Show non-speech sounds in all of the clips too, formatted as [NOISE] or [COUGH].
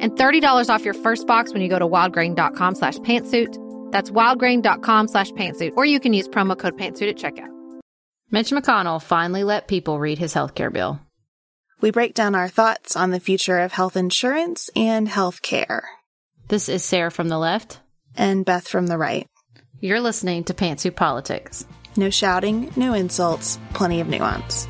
and $30 off your first box when you go to wildgrain.com slash pantsuit. That's wildgrain.com slash pantsuit, or you can use promo code pantsuit at checkout. Mitch McConnell finally let people read his health care bill. We break down our thoughts on the future of health insurance and health care. This is Sarah from the left. And Beth from the right. You're listening to Pantsuit Politics. No shouting, no insults, plenty of nuance.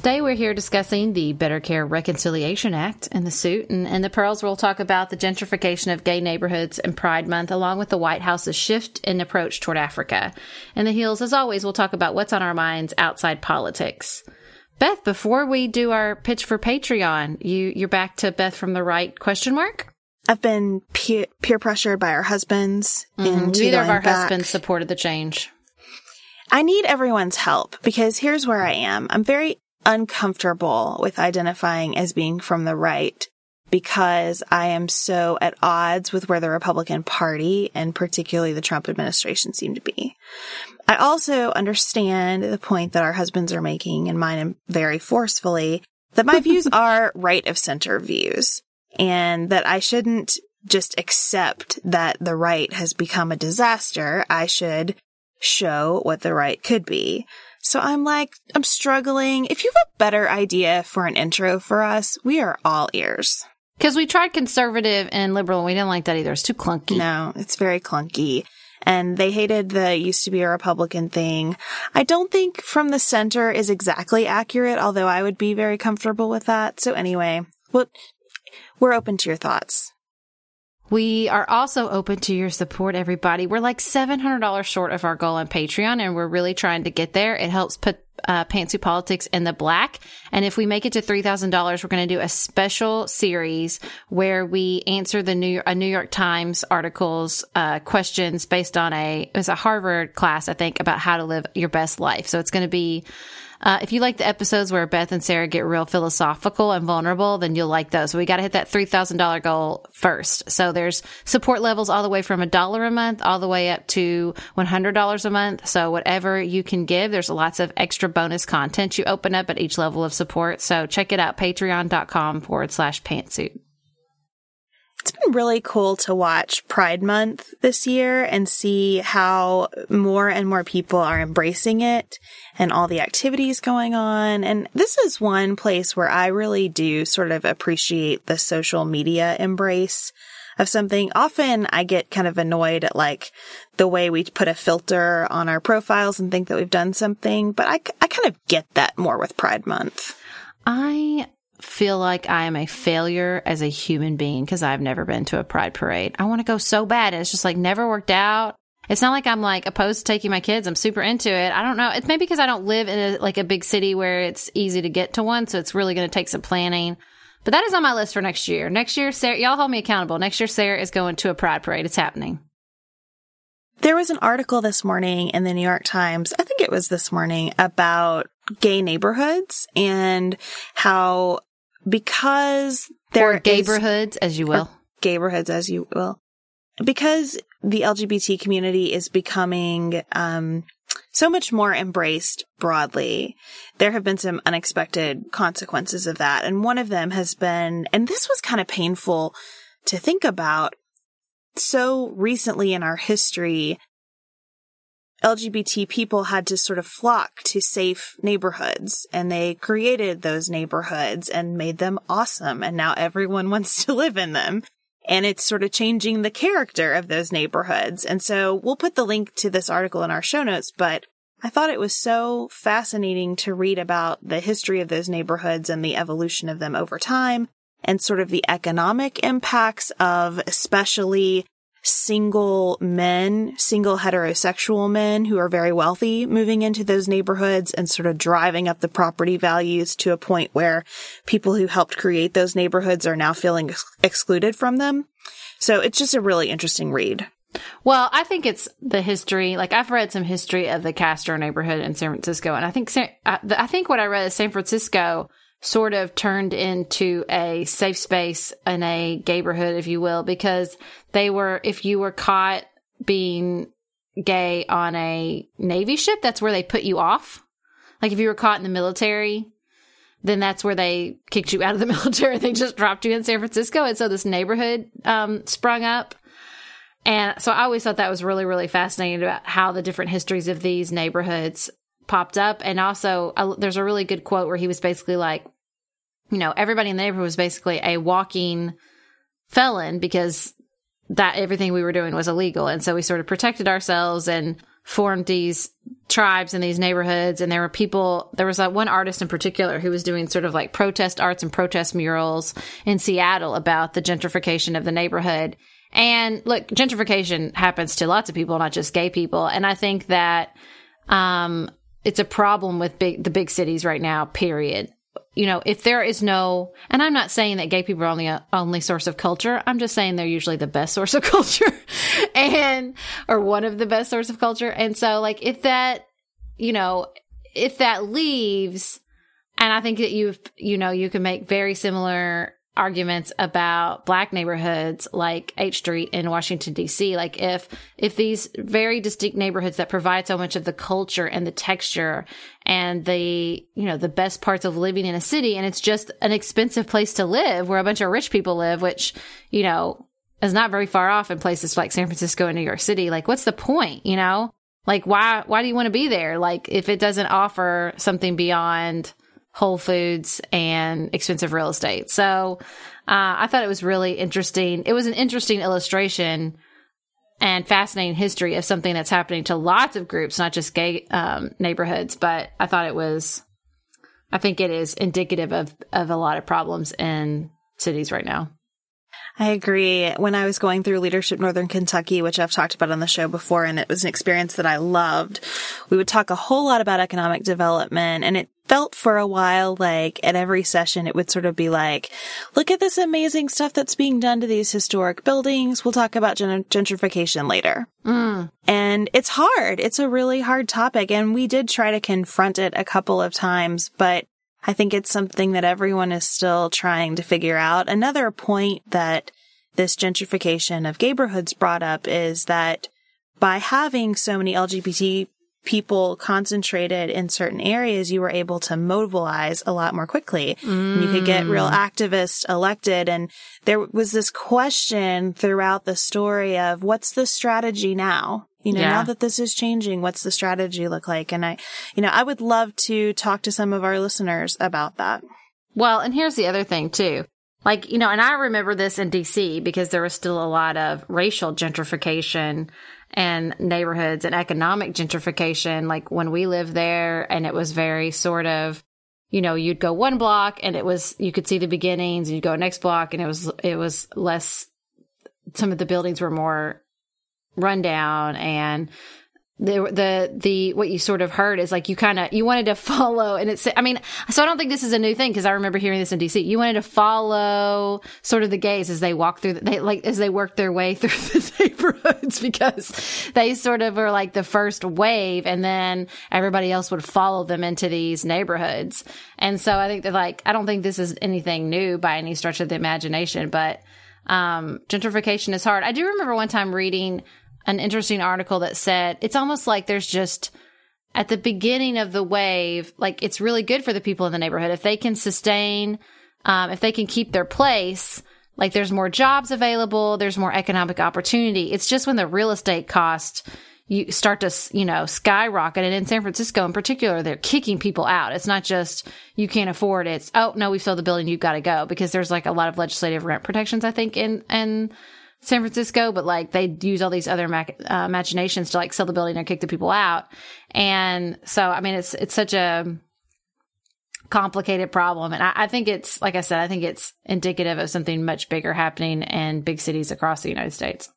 Today we're here discussing the Better Care Reconciliation Act and the suit, and, and the Pearls we'll talk about the gentrification of gay neighborhoods and Pride Month, along with the White House's shift in approach toward Africa. And the heels, as always, we'll talk about what's on our minds outside politics. Beth, before we do our pitch for Patreon, you you're back to Beth from the right question mark. I've been peer, peer pressured by our husbands Mm-hmm. Neither of our back. husbands supported the change. I need everyone's help because here's where I am. I'm very uncomfortable with identifying as being from the right because I am so at odds with where the Republican Party and particularly the Trump administration seem to be. I also understand the point that our husbands are making and mine very forcefully that my views [LAUGHS] are right of center views and that I shouldn't just accept that the right has become a disaster. I should show what the right could be. So I'm like, I'm struggling. If you have a better idea for an intro for us, we are all ears. Because we tried conservative and liberal, and we didn't like that either. It's too clunky. No, it's very clunky. And they hated the used to be a Republican thing. I don't think from the center is exactly accurate, although I would be very comfortable with that. So anyway, well, we're open to your thoughts. We are also open to your support, everybody. We're like $700 short of our goal on Patreon, and we're really trying to get there. It helps put uh, Pantsuit Politics in the black. And if we make it to $3,000, we're going to do a special series where we answer the New New York Times articles, uh, questions based on a, it was a Harvard class, I think, about how to live your best life. So it's going to be, uh, if you like the episodes where Beth and Sarah get real philosophical and vulnerable, then you'll like those. We got to hit that $3,000 goal first. So there's support levels all the way from a dollar a month all the way up to $100 a month. So whatever you can give, there's lots of extra bonus content you open up at each level of support. So check it out, patreon.com forward slash pantsuit. It's been really cool to watch Pride Month this year and see how more and more people are embracing it and all the activities going on. And this is one place where I really do sort of appreciate the social media embrace of something. Often I get kind of annoyed at like the way we put a filter on our profiles and think that we've done something, but I, I kind of get that more with Pride Month. I feel like I am a failure as a human being because I've never been to a pride parade. I want to go so bad. And it's just like never worked out. It's not like I'm like opposed to taking my kids. I'm super into it. I don't know. It's maybe because I don't live in a, like a big city where it's easy to get to one. So it's really going to take some planning. But that is on my list for next year. Next year, Sarah, y'all hold me accountable. Next year, Sarah is going to a pride parade. It's happening. There was an article this morning in the New York Times, I think it was this morning, about gay neighborhoods and how because there or neighborhoods, as you will, neighborhoods, as you will, because the LGBT community is becoming um, so much more embraced broadly. There have been some unexpected consequences of that, and one of them has been, and this was kind of painful to think about. So recently in our history, LGBT people had to sort of flock to safe neighborhoods and they created those neighborhoods and made them awesome. And now everyone [LAUGHS] wants to live in them. And it's sort of changing the character of those neighborhoods. And so we'll put the link to this article in our show notes, but I thought it was so fascinating to read about the history of those neighborhoods and the evolution of them over time and sort of the economic impacts of especially single men, single heterosexual men who are very wealthy moving into those neighborhoods and sort of driving up the property values to a point where people who helped create those neighborhoods are now feeling ex- excluded from them. So it's just a really interesting read. Well, I think it's the history. Like I've read some history of the Castro neighborhood in San Francisco, and I think I think what I read is San Francisco sort of turned into a safe space in a neighborhood, if you will, because they were, if you were caught being gay on a Navy ship, that's where they put you off. Like if you were caught in the military, then that's where they kicked you out of the [LAUGHS] military. They just dropped you in San Francisco. And so this neighborhood um, sprung up. And so I always thought that was really, really fascinating about how the different histories of these neighborhoods popped up. And also, there's a really good quote where he was basically like, you know, everybody in the neighborhood was basically a walking felon because that everything we were doing was illegal. And so we sort of protected ourselves and formed these tribes in these neighborhoods. And there were people, there was like one artist in particular who was doing sort of like protest arts and protest murals in Seattle about the gentrification of the neighborhood. And look, gentrification happens to lots of people, not just gay people. And I think that, um, it's a problem with big, the big cities right now, period. You know, if there is no, and I'm not saying that gay people are only a only source of culture. I'm just saying they're usually the best [LAUGHS] source of culture and, or one of the best source of culture. And so like, if that, you know, if that leaves, and I think that you've, you know, you can make very similar arguments about black neighborhoods like H Street in Washington DC. Like if if these very distinct neighborhoods that provide so much of the culture and the texture and the you know the best parts of living in a city and it's just an expensive place to live where a bunch of rich people live, which, you know, is not very far off in places like San Francisco and New York City. Like what's the point, you know? Like why why do you want to be there? Like if it doesn't offer something beyond Whole Foods and expensive real estate. So uh, I thought it was really interesting. It was an interesting illustration and fascinating history of something that's happening to lots of groups, not just gay um, neighborhoods. But I thought it was, I think it is indicative of of a lot of problems in cities right now. I agree. When I was going through Leadership Northern Kentucky, which I've talked about on the show before, and it was an experience that I loved, we would talk a whole lot about economic development and it felt for a while like at every session it would sort of be like, look at this amazing stuff that's being done to these historic buildings. We'll talk about gentrification later. Mm. And it's hard. It's a really hard topic. And we did try to confront it a couple of times, but I think it's something that everyone is still trying to figure out. Another point that this gentrification of neighborhoods brought up is that by having so many LGBT people concentrated in certain areas, you were able to mobilize a lot more quickly. Mm. you could get real mm. activists elected. And there was this question throughout the story of what's the strategy now? You know, yeah. now that this is changing, what's the strategy look like? And I, you know, I would love to talk to some of our listeners about that. Well, and here's the other thing too. Like, you know, and I remember this in DC because there was still a lot of racial gentrification and neighborhoods and economic gentrification. Like when we lived there and it was very sort of, you know, you'd go one block and it was, you could see the beginnings and you'd go next block and it was, it was less, some of the buildings were more rundown and the the the what you sort of heard is like you kind of you wanted to [LAUGHS] follow and it's i mean so i don't think this is a new thing because i remember hearing this in dc you wanted to follow sort of the gays as they walk through the, they like as they work their way [LAUGHS] through the neighborhoods [LAUGHS] because they sort of were like the first wave and then everybody else would follow them into these neighborhoods. And so i think that like i don't think this is anything new by any stretch of the imagination but um, gentrification is hard i do remember one time reading an interesting article that said it's almost like there's just at the beginning of the wave, like it's really good for the people in the neighborhood if they can sustain, um, if they can keep their place. Like there's more jobs available, there's more economic opportunity. It's just when the real estate cost you start to you know skyrocket and in san francisco in particular they're kicking people out it's not just you can't afford it it's oh no we sold the building you've got to go because there's like a lot of legislative rent protections i think in in San Francisco, but like they use all these other mach- uh, machinations to like sell the building and kick the people out. And so, I mean, it's, it's such a complicated problem. And I, I think it's, like I said, I think it's indicative of something much bigger happening in big cities across the United States.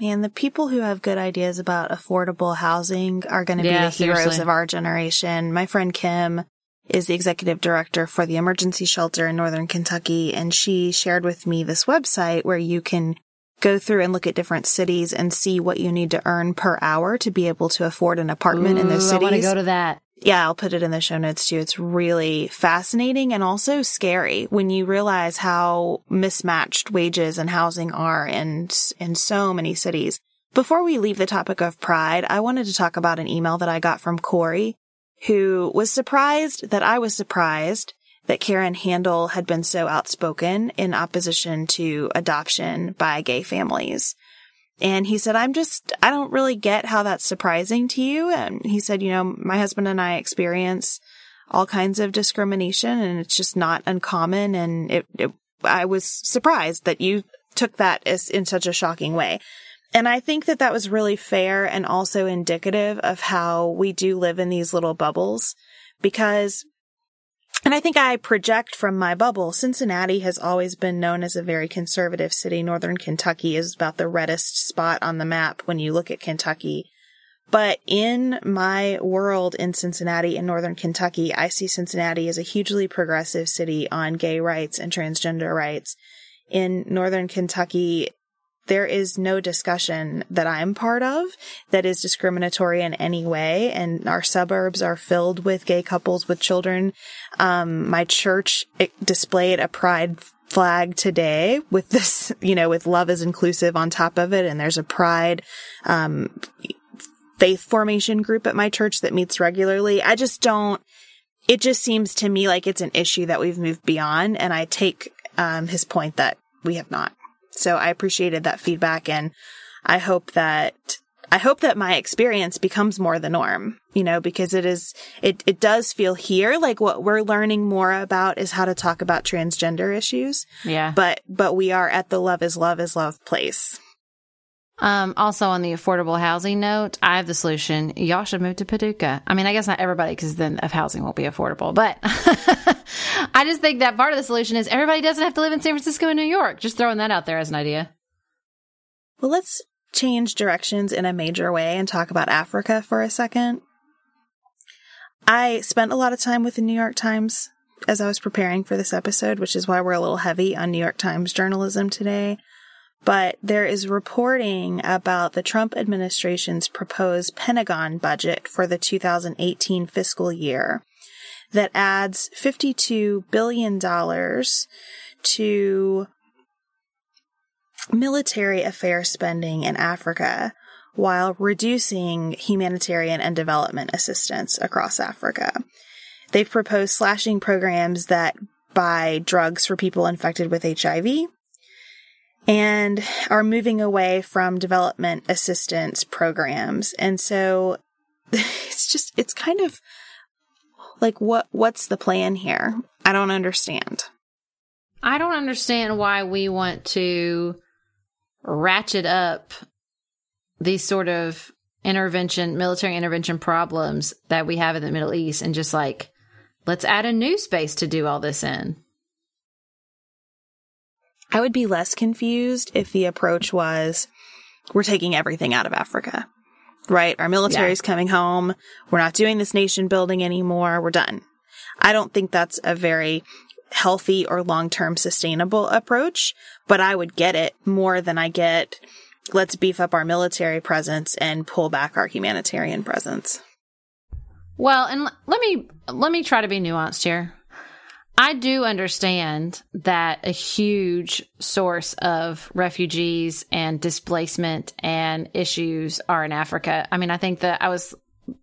And the people who have good ideas about affordable housing are going to yeah, be the heroes of our generation. My friend Kim is the executive director for the emergency shelter in Northern Kentucky. And she shared with me this website where you can go through and look at different cities and see what you need to earn per hour to be able to afford an apartment Ooh, in those cities. I want to go to that. Yeah, I'll put it in the show notes too. It's really fascinating and also scary when you realize how mismatched wages and housing are in, in so many cities. Before we leave the topic of pride, I wanted to talk about an email that I got from Corey, who was surprised that I was surprised that Karen Handel had been so outspoken in opposition to adoption by gay families. And he said, I'm just, I don't really get how that's surprising to you. And he said, you know, my husband and I experience all kinds of discrimination and it's just not uncommon. And it, it I was surprised that you took that as in such a shocking way. And I think that that was really fair and also indicative of how we do live in these little bubbles because and I think I project from my bubble. Cincinnati has always been known as a very conservative city. Northern Kentucky is about the reddest spot on the map when you look at Kentucky. But in my world in Cincinnati in Northern Kentucky, I see Cincinnati as a hugely progressive city on gay rights and transgender rights. In Northern Kentucky, there is no discussion that I'm part of that is discriminatory in any way. And our suburbs are filled with gay couples with children. Um, my church displayed a pride flag today with this, [LAUGHS] you know, with love is inclusive on top of it. And there's a pride, um, faith formation group at my church that meets regularly. I just don't, it just seems to me like it's an issue that we've moved beyond. And I take, um, his point that we have not. So I appreciated that feedback and I hope that I hope that my experience becomes more the norm, you know, because it is, it, it does feel here like what we're learning more about is how to talk about transgender issues. Yeah. But, but we are at the love is love is love place. Um, also on the affordable housing note, I have the solution. Y'all should move to Paducah. I mean, I guess not everybody because then of housing won't be affordable, but [LAUGHS] I just think that part of the solution is everybody doesn't have to live in San Francisco and New York. Just throwing that out there as an idea. Well, let's change directions in a major way and talk about Africa for a second. I spent a lot of time with the New York Times as I was preparing for this episode, which is why we're a little heavy on New York Times journalism today. But there is reporting about the Trump administration's proposed Pentagon budget for the 2018 fiscal year that adds $52 billion to military affairs spending in Africa, while reducing humanitarian and development assistance across Africa. They've proposed slashing programs that buy drugs for people infected with HIV and are moving away from development assistance programs. And so [LAUGHS] it's just, it's kind of like, what, what's the plan here? I don't understand. I don't understand why we want to ratchet up these sort of intervention, military intervention problems that we have in the Middle East and just like, let's add a new space to do all this in. I would be less confused if the approach was we're taking everything out of Africa, right? Our military's yeah. coming home. We're not doing this nation building anymore. We're done. I don't think that's a very healthy or long term sustainable approach, but I would get it more than I get let's beef up our military presence and pull back our humanitarian presence. Well, and l- let me let me try to be nuanced here. I do understand that a huge source of refugees and displacement and issues are in Africa. I mean, I think that I was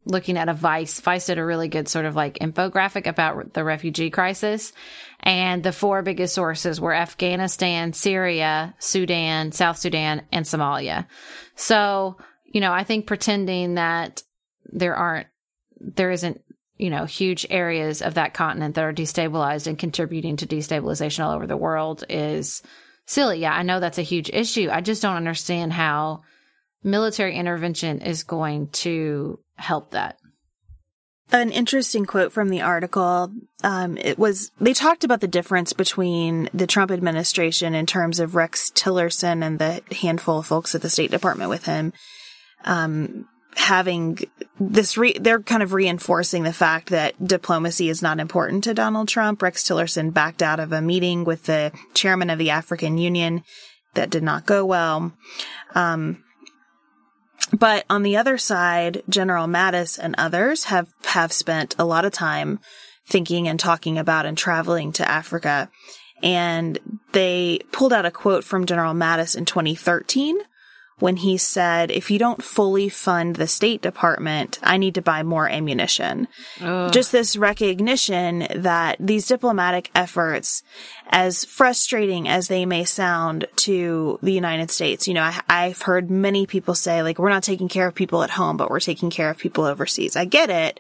looking at a Vice. Vice did a really good sort of like infographic about the refugee crisis. And the four biggest sources were Afghanistan, Syria, Sudan, South Sudan, and Somalia. So, you know, I think pretending that there aren't, there isn't you know, huge areas of that continent that are destabilized and contributing to destabilization all over the world is silly. Yeah, I know that's a huge issue. I just don't understand how military intervention is going to help that. An interesting quote from the article. Um, it was they talked about the difference between the Trump administration in terms of Rex Tillerson and the handful of folks at the State Department with him. Um, having this re- they're kind of reinforcing the fact that diplomacy is not important to Donald Trump. Rex Tillerson backed out of a meeting with the chairman of the African Union that did not go well. Um, but on the other side, General Mattis and others have, have spent a lot of time thinking and talking about and traveling to Africa. And they pulled out a quote from General Mattis in 2013 when he said, if you don't fully fund the State Department, I need to buy more ammunition. Ugh. Just this recognition that these diplomatic efforts, as frustrating as they may sound to the United States, you know, I, have heard many people say, like, we're not taking care of people at home, but we're taking care of people overseas. I get it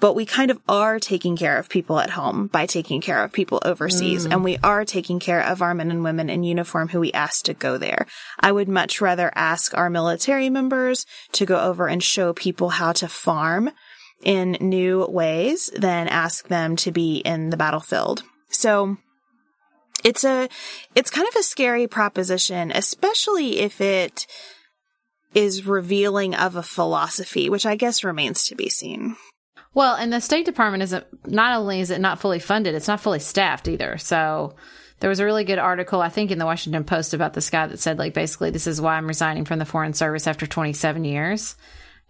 but we kind of are taking care of people at home by taking care of people overseas. Mm. And we are taking care of our men and women in uniform who we ask to go there. I would much rather ask our military members to go over and show people how to farm in new ways than ask them to be in the battlefield. So it's a, it's kind of a scary proposition, especially if it is revealing of a philosophy, which I guess remains to be seen. Well, and the State Department isn't, not only is it not fully funded, it's not fully staffed either. So there was a really good article, I think, in the Washington Post about this guy that said, like, basically, this is why I'm resigning from the Foreign Service after 27 years.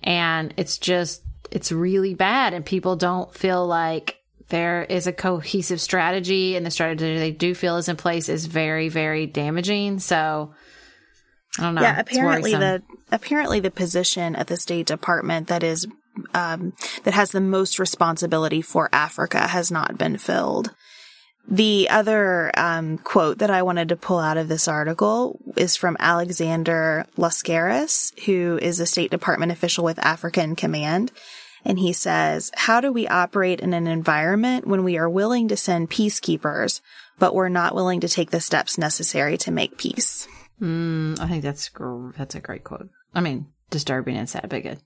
And it's just, it's really bad. And people don't feel like there is a cohesive strategy, and the strategy they do feel is in place is very, very damaging. So, I don't know. Yeah, apparently the apparently the position at the State Department that is um, that has the most responsibility for Africa has not been filled. The other um, quote that I wanted to pull out of this article is from Alexander Laskaris, who is a State Department official with African Command. And he says, How do we operate in an environment when we are willing to send peacekeepers, but we're not willing to take the steps necessary to make peace? Mm, I think that's that's a great quote. I mean, disturbing and sad, but good.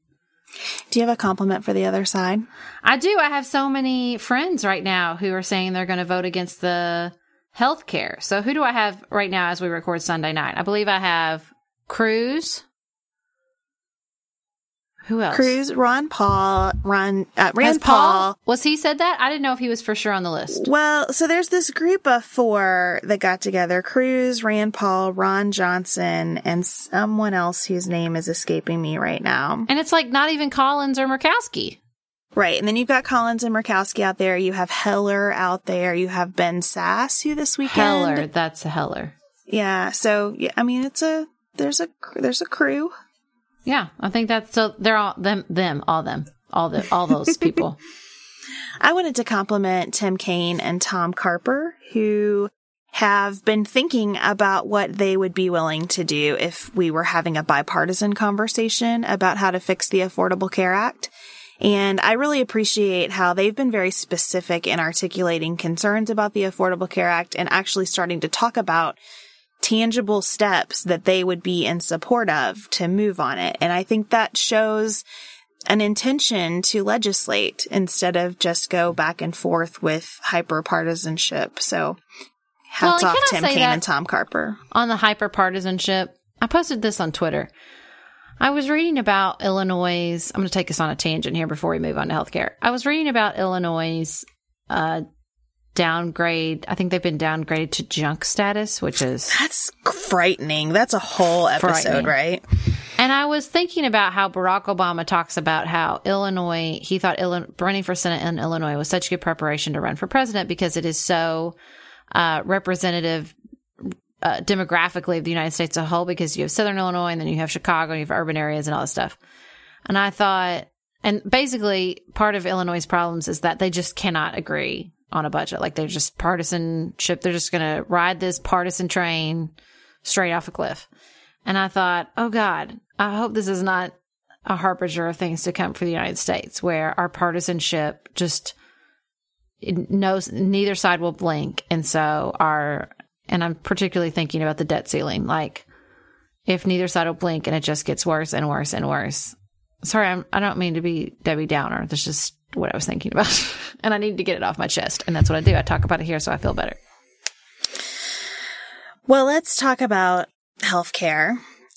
Do you have a compliment for the other side? I do. I have so many friends right now who are saying they're going to vote against the health care. So who do I have right now as we record Sunday night? I believe I have Cruz, who else? Cruz, Ron Paul, Ron, uh, Rand Paul, Paul. Was he said that? I didn't know if he was for sure on the list. Well, so there's this group of four that got together. Cruz, Rand Paul, Ron Johnson, and someone else whose name is escaping me right now. And it's like not even Collins or Murkowski. Right. And then you've got Collins and Murkowski out there. You have Heller out there. You have Ben Sasse who this weekend. Heller. That's a Heller. Yeah. So, yeah, I mean, it's a, there's a, there's a crew. Yeah, I think that's so. They're all them, them, all them, all the, all those [LAUGHS] people. I wanted to compliment Tim Kaine and Tom Carper, who have been thinking about what they would be willing to do if we were having a bipartisan conversation about how to fix the Affordable Care Act. And I really appreciate how they've been very specific in articulating concerns about the Affordable Care Act and actually starting to talk about tangible steps that they would be in support of to move on it. And I think that shows an intention to legislate instead of just go back and forth with hyper partisanship. So hats Well, off Tim Kaine and Tom Carper. on the hyper partisanship, I posted this on Twitter. I was reading about Illinois. I'm going to take us on a tangent here before we move on to healthcare. I was reading about Illinois' uh, downgrade. I think they've been downgraded to junk status, which is That's frightening. That's a whole episode, right? And I was thinking about how Barack Obama talks about how Illinois, he thought Illinois, running for Senate in Illinois was such good preparation to run for president because it is so uh, representative uh, demographically of the United States as a whole because you have Southern Illinois and then you have Chicago and you have urban areas and all this stuff. And I thought, and basically part of Illinois' problems is that they just cannot agree on a budget. Like they're just partisanship. They're just going to ride this partisan train straight off a cliff. And I thought, oh God, I hope this is not a harbinger of things to come for the United States where our partisanship just knows neither side will blink. And so our, and I'm particularly thinking about the debt ceiling. Like if neither side will blink and it just gets worse and worse and worse. Sorry, I'm, I don't mean to be Debbie Downer. That's just what I was thinking about. [LAUGHS] and I need to get it off my chest. And that's what I do. I talk about it here so I feel better. Well, let's talk about healthcare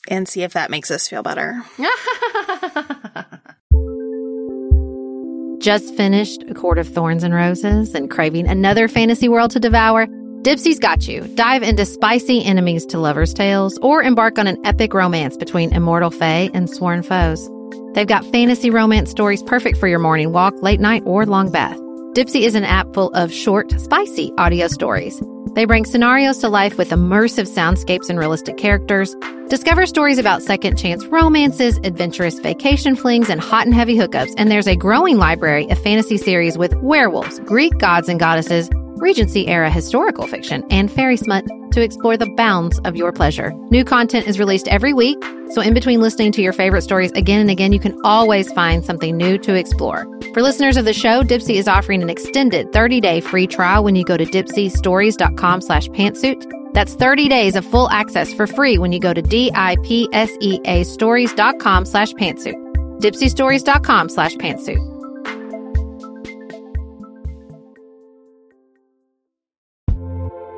and see if that makes us feel better. [LAUGHS] Just finished A Court of Thorns and Roses and craving another fantasy world to devour? Dipsea's got you. Dive into spicy enemies to lovers' tales or embark on an epic romance between immortal fae and sworn foes. They've got fantasy romance stories perfect for your morning walk, late night, or long bath. Dipsea is an app full of short, spicy audio stories. They bring scenarios to life with immersive soundscapes and realistic characters. Discover stories about second chance romances, adventurous vacation flings, and hot and heavy hookups. And there's a growing library of fantasy series with werewolves, Greek gods and goddesses, Regency era historical fiction, and fairy smut to explore the bounds of your pleasure. New content is released every week, so in between listening to your favorite stories again and again, you can always find something new to explore. For listeners of the show, Dipsea is offering an extended 30-day free trial when you go to dipseastories.com slash pantsuit. That's 30 days of full access for free when you go to D-I-P-S-E-A stories.com slash pantsuit. dipseastories.com slash pantsuit.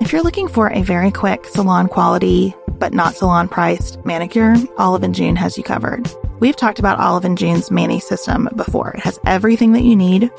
If you're looking for a very quick salon quality, but not salon priced manicure, Olive and June has you covered. We've talked about Olive and June's Mani system before. It has everything that you need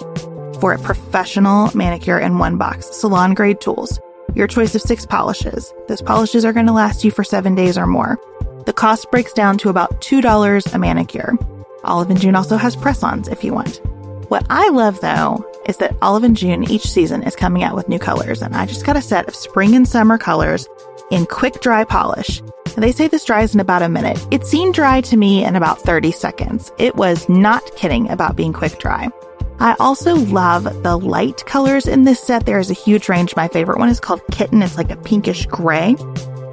for a professional manicure in one box. Salon grade tools, your choice of six polishes. Those polishes are going to last you for seven days or more. The cost breaks down to about $2 a manicure. Olive and June also has press-ons if you want. What I love though is that Olive and June each season is coming out with new colors, and I just got a set of spring and summer colors in quick dry polish. They say this dries in about a minute. It seemed dry to me in about 30 seconds. It was not kidding about being quick dry. I also love the light colors in this set. There is a huge range. My favorite one is called Kitten. It's like a pinkish gray.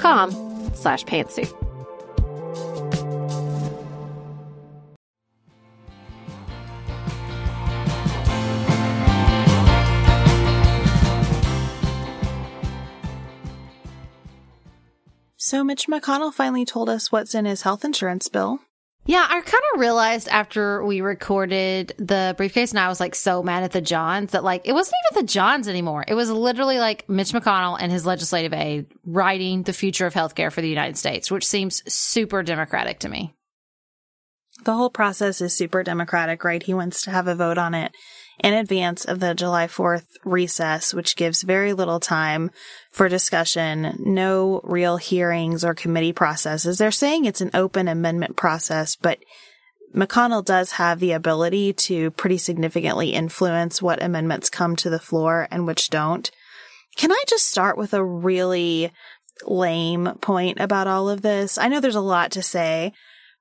com slash pantsuit. So Mitch McConnell finally told us what's in his health insurance bill. Yeah, I kind of realized after we recorded the briefcase and I was like so mad at the Johns that like it wasn't even the Johns anymore. It was literally like Mitch McConnell and his legislative aide writing the future of healthcare for the United States, which seems super democratic to me. The whole process is super democratic, right? He wants to have a vote on it in advance of the July 4th recess, which gives very little time for discussion, no real hearings or committee processes. They're saying it's an open amendment process, but McConnell does have the ability to pretty significantly influence what amendments come to the floor and which don't. Can I just start with a really lame point about all of this? I know there's a lot to say,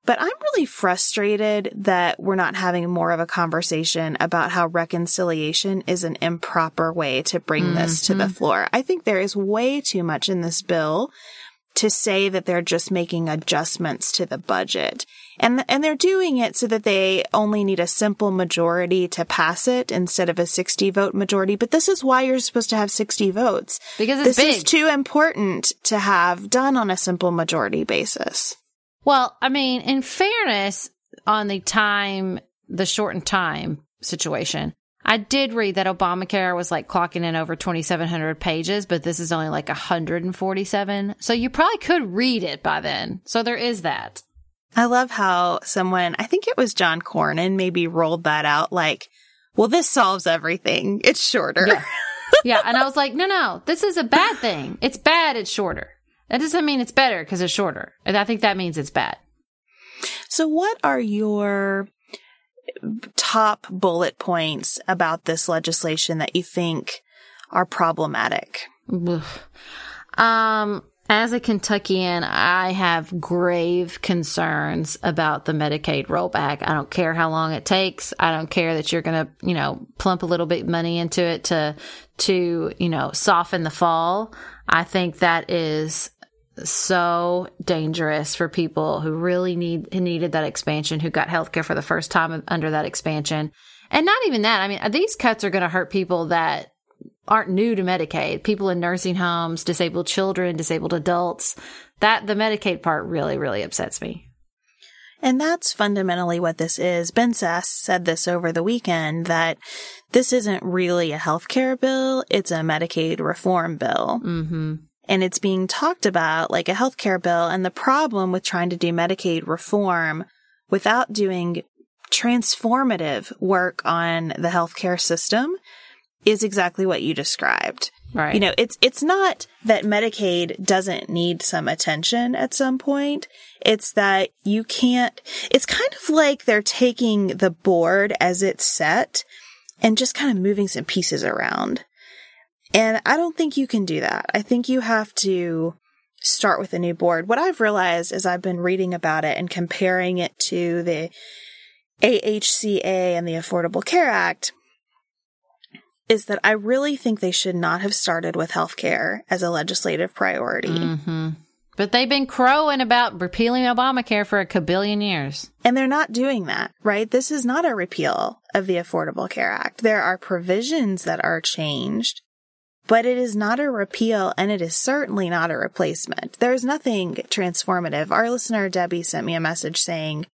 but I'm really frustrated that we're not having more of a conversation about how reconciliation is an improper way to bring mm-hmm. this to the mm-hmm. floor. I think there is way too much in this bill to say that they're just making adjustments to the budget. And, and they're doing it so that they only need a simple majority to pass it instead of a 60 vote majority. But this is why you're supposed to have 60 votes. Because this big. is too important to have done on a simple majority basis. Well, I mean, in fairness, on the time, the shortened time situation, I did read that Obamacare was like clocking in over 2,700 pages, but this is only like 147. So you probably could read it by then. So there is that. I love how someone, I think it was John Cornyn, maybe rolled that out like, well, this solves everything. It's shorter. Yeah. yeah. And I was like, no, no, this is a bad thing. It's bad. It's shorter. That doesn't mean it's better because it's shorter. And I think that means it's bad. So, what are your top bullet points about this legislation that you think are problematic? Um, as a Kentuckian, I have grave concerns about the Medicaid rollback. I don't care how long it takes. I don't care that you're going to, you know, plump a little bit money into it to, to, you know, soften the fall. I think that is so dangerous for people who really need needed that expansion, who got healthcare for the first time under that expansion. And not even that. I mean, these cuts are going to hurt people that aren't new to Medicaid, people in nursing homes, disabled children, disabled adults. That the Medicaid part really, really upsets me. And that's fundamentally what this is. Ben Sasse said this over the weekend that this isn't really a healthcare bill. It's a Medicaid reform bill. Mm-hmm and it's being talked about like a healthcare bill. And the problem with trying to do Medicaid reform without doing transformative work on the healthcare system is exactly what you described. Right. You know, it's it's not that Medicaid doesn't need some attention at some point. It's that you can't it's kind of like they're taking the board as it's set and just kind of moving some pieces around. And I don't think you can do that. I think you have to start with a new board. What I've realized as I've been reading about it and comparing it to the AHCA and the Affordable Care Act is that I really think they should not have started with healthcare as a legislative priority. Mm-hmm. But they've been crowing about repealing Obamacare for a kabillion years. And they're not doing that, right? This is not a repeal of the Affordable Care Act. There are provisions that are changed but it is not a repeal and it is certainly not a replacement. There's nothing transformative. Our listener Debbie sent me a message saying,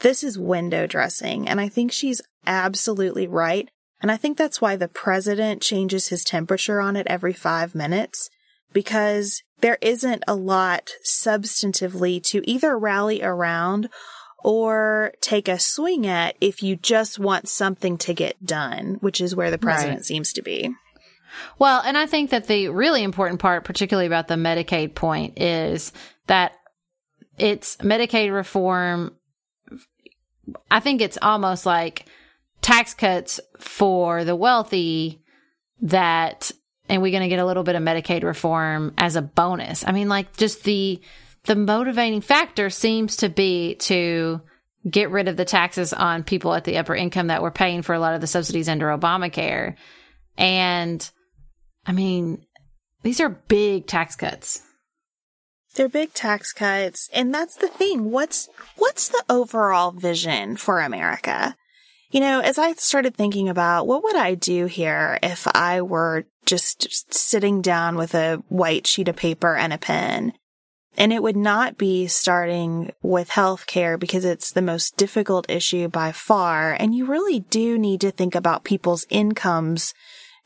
this is window dressing. And I think she's absolutely right. And I think that's why the president changes his temperature on it every five minutes because there isn't a lot substantively to either rally around or take a swing at if you just want something to get done, which is where the president right. seems to be. Well, and I think that the really important part, particularly about the Medicaid point, is that it's Medicaid reform. I think it's almost like tax cuts for the wealthy that, and we're going to get a little bit of Medicaid reform as a bonus. I mean, like just the, the motivating factor seems to be to get rid of the taxes on people at the upper income that were paying for a lot of the subsidies under Obamacare. And I mean, these are big tax cuts. They're big tax cuts, and that's the thing. What's what's the overall vision for America? You know, as I started thinking about what would I do here if I were just sitting down with a white sheet of paper and a pen, and it would not be starting with healthcare because it's the most difficult issue by far. And you really do need to think about people's incomes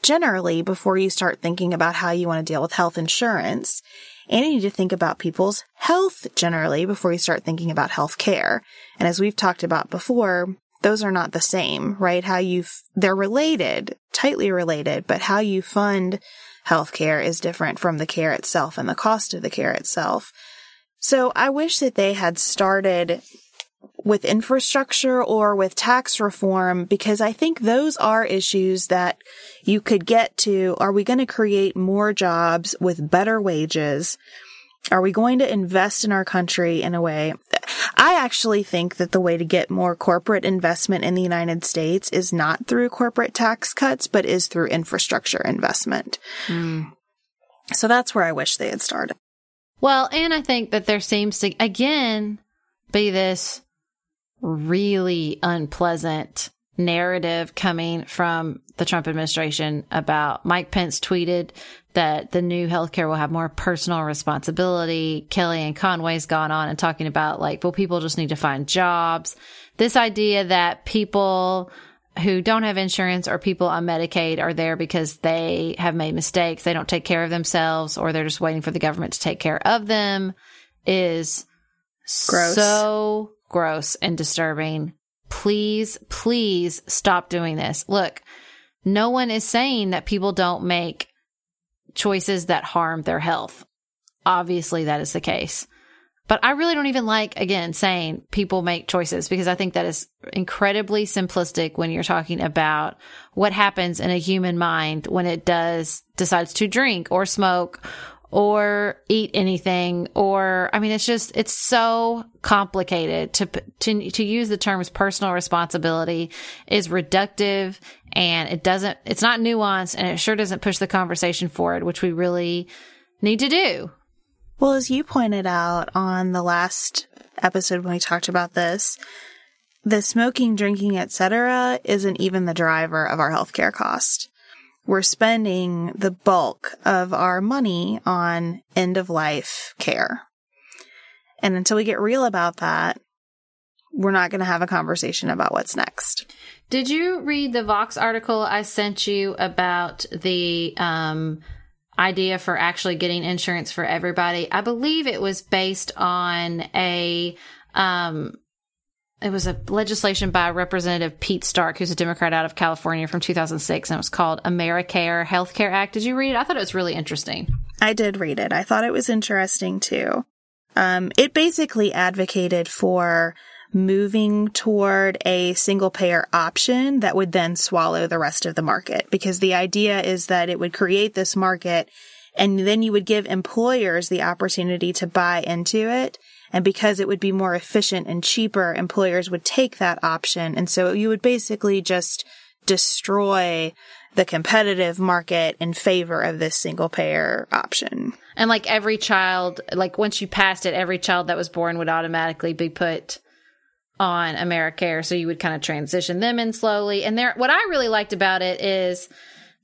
generally before you start thinking about how you want to deal with health insurance. And you need to think about people's health generally before you start thinking about health care. And as we've talked about before, those are not the same, right? How you, they're related, tightly related, but how you fund healthcare is different from the care itself and the cost of the care itself. So I wish that they had started with infrastructure or with tax reform because I think those are issues that you could get to. Are we going to create more jobs with better wages? Are we going to invest in our country in a way? I actually think that the way to get more corporate investment in the United States is not through corporate tax cuts, but is through infrastructure investment. Mm. So that's where I wish they had started. Well, and I think that there seems to, again, be this really unpleasant narrative coming from the Trump administration about Mike Pence tweeted that the new healthcare will have more personal responsibility. Kellyanne Conway's gone on and talking about like, well, people just need to find jobs. This idea that people who don't have insurance or people on Medicaid are there because they have made mistakes. They don't take care of themselves or they're just waiting for the government to take care of them is Gross. so gross and disturbing. Please, please stop doing this. Look, no one is saying that people don't make choices that harm their health. Obviously, that is the case. But I really don't even like, again, saying people make choices because I think that is incredibly simplistic when you're talking about what happens in a human mind when it does decides to drink or smoke or eat anything or I mean it's just it's so complicated to to to use the terms personal responsibility is reductive and it doesn't it's not nuanced and it sure doesn't push the conversation forward which we really need to do. Well, as you pointed out on the last episode when we talked about this, the smoking, drinking, etc. isn't even the driver of our healthcare cost we're spending the bulk of our money on end of life care. And until we get real about that, we're not going to have a conversation about what's next. Did you read the Vox article I sent you about the um, idea for actually getting insurance for everybody? I believe it was based on a um, it was a legislation by Representative Pete Stark, who's a Democrat out of California from 2006, and it was called AmeriCare Healthcare Act. Did you read it? I thought it was really interesting. I did read it. I thought it was interesting too. Um, it basically advocated for moving toward a single payer option that would then swallow the rest of the market because the idea is that it would create this market and then you would give employers the opportunity to buy into it and because it would be more efficient and cheaper, employers would take that option. And so you would basically just destroy the competitive market in favor of this single payer option. And like every child, like once you passed it, every child that was born would automatically be put on AmeriCare. So you would kind of transition them in slowly. And there, what I really liked about it is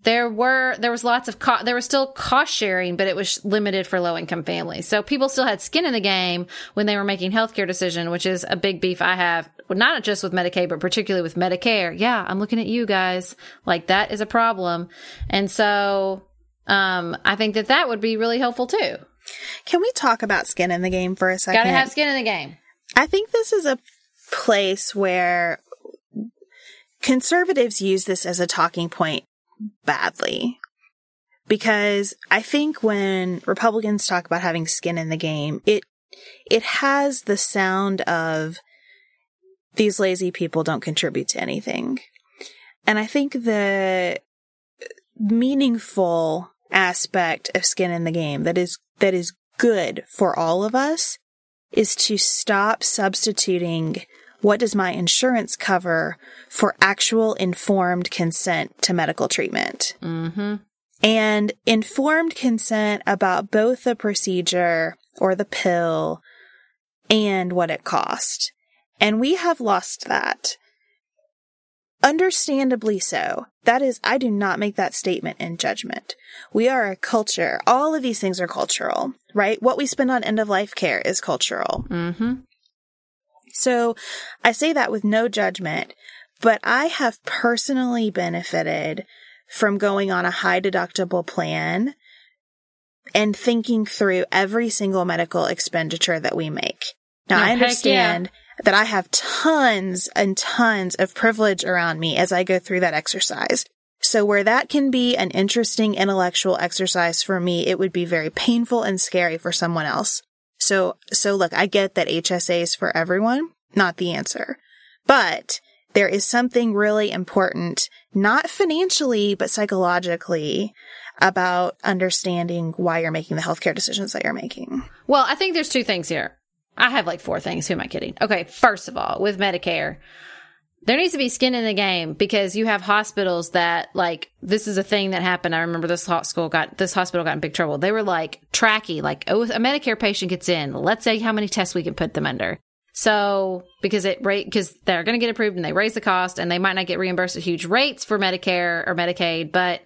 there were there was lots of co- there was still cost sharing, but it was limited for low income families. So people still had skin in the game when they were making healthcare decision, which is a big beef I have, not just with Medicaid, but particularly with Medicare. Yeah, I'm looking at you guys. Like that is a problem, and so um, I think that that would be really helpful too. Can we talk about skin in the game for a second? Got to have skin in the game. I think this is a place where conservatives use this as a talking point badly. because I think when Republicans talk about having skin in the game, it it has the sound of these lazy people don't contribute to anything. And I think the meaningful aspect of skin in the game that is that is good for all of us is to stop substituting what does my insurance cover for actual informed consent to medical treatment. Mm-hmm. And informed consent about both the procedure or the pill and what it cost. And we have lost that. Understandably so. That is, I do not make that statement in judgment. We are a culture. All of these things are cultural, right? What we spend on end of life care is cultural. Mm-hmm. So I say that with no judgment, but I have personally benefited from going on a high deductible plan and thinking through every single medical expenditure that we make. Now, Oh, I understand that I have tons and tons of privilege around me as I go through that exercise. So where that can be an interesting intellectual exercise for me, it would be very painful and scary for someone else. So, so look, I get that HSA is for everyone, not the answer, but there is something really important, not financially, but psychologically about understanding why you're making the healthcare decisions that you're making. Well, I think there's two things here. I have like four things. Who am I kidding? Okay, first of all, with Medicare, there needs to be skin in the game because you have hospitals that like this is a thing that happened. I remember this hospital got this hospital got in big trouble. They were like tracky, like oh, a Medicare patient gets in. Let's say how many tests we can put them under. So because it rate because they're going to get approved and they raise the cost and they might not get reimbursed at huge rates for Medicare or Medicaid, but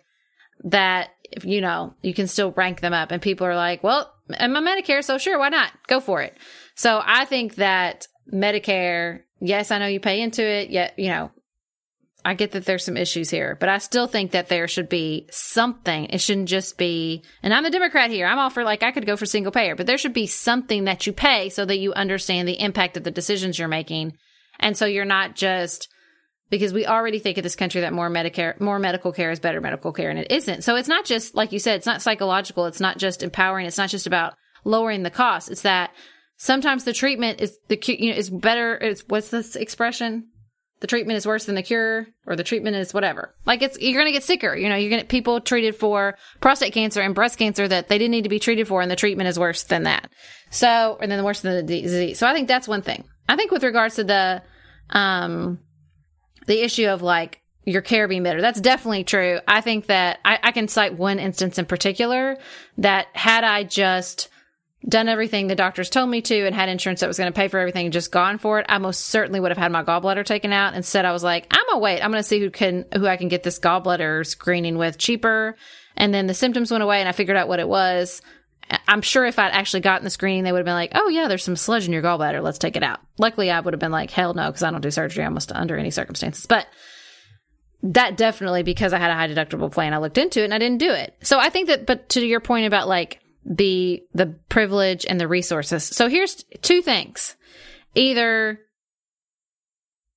that you know you can still rank them up and people are like, well, I'm a Medicare, so sure, why not go for it? So I think that Medicare, yes, I know you pay into it, yet you know I get that there's some issues here, but I still think that there should be something. It shouldn't just be, and I'm a Democrat here. I'm all for like, I could go for single payer, but there should be something that you pay so that you understand the impact of the decisions you're making. And so you're not just, because we already think in this country that more Medicare, more medical care is better medical care, and it isn't. So it's not just, like you said, it's not psychological. It's not just empowering. It's not just about lowering the cost. It's that sometimes the treatment is the, you know, is better. It's, what's this expression? the treatment is worse than the cure or the treatment is whatever. Like it's, you're to get sicker. You know, you're get people treated for prostate cancer and breast cancer that they didn't need to be treated for and the treatment is worse than that. So, and then the worse than the disease. So I think that's one thing. I think with regards to the, um, the issue of like your care being better, that's definitely true. I think that I, I can cite one instance in particular that had I just, done everything the doctors told me to and had insurance that was going to pay for everything and just gone for it, I most certainly would have had my gallbladder taken out. Instead, I was like, I'm gonna wait. I'm gonna see who can who I can get this gallbladder screening with cheaper. And then the symptoms went away, and I figured out what it was. I'm sure if I'd actually gotten the screening, they would have been like, "Oh yeah, there's some sludge in your gallbladder. Let's take it out." Luckily, I would have been like, "Hell no," because I don't do surgery almost under any circumstances. But that definitely because I had a high deductible plan, I looked into it and I didn't do it. So I think that, but to your point about like the the privilege and the resources. So here's two things. Either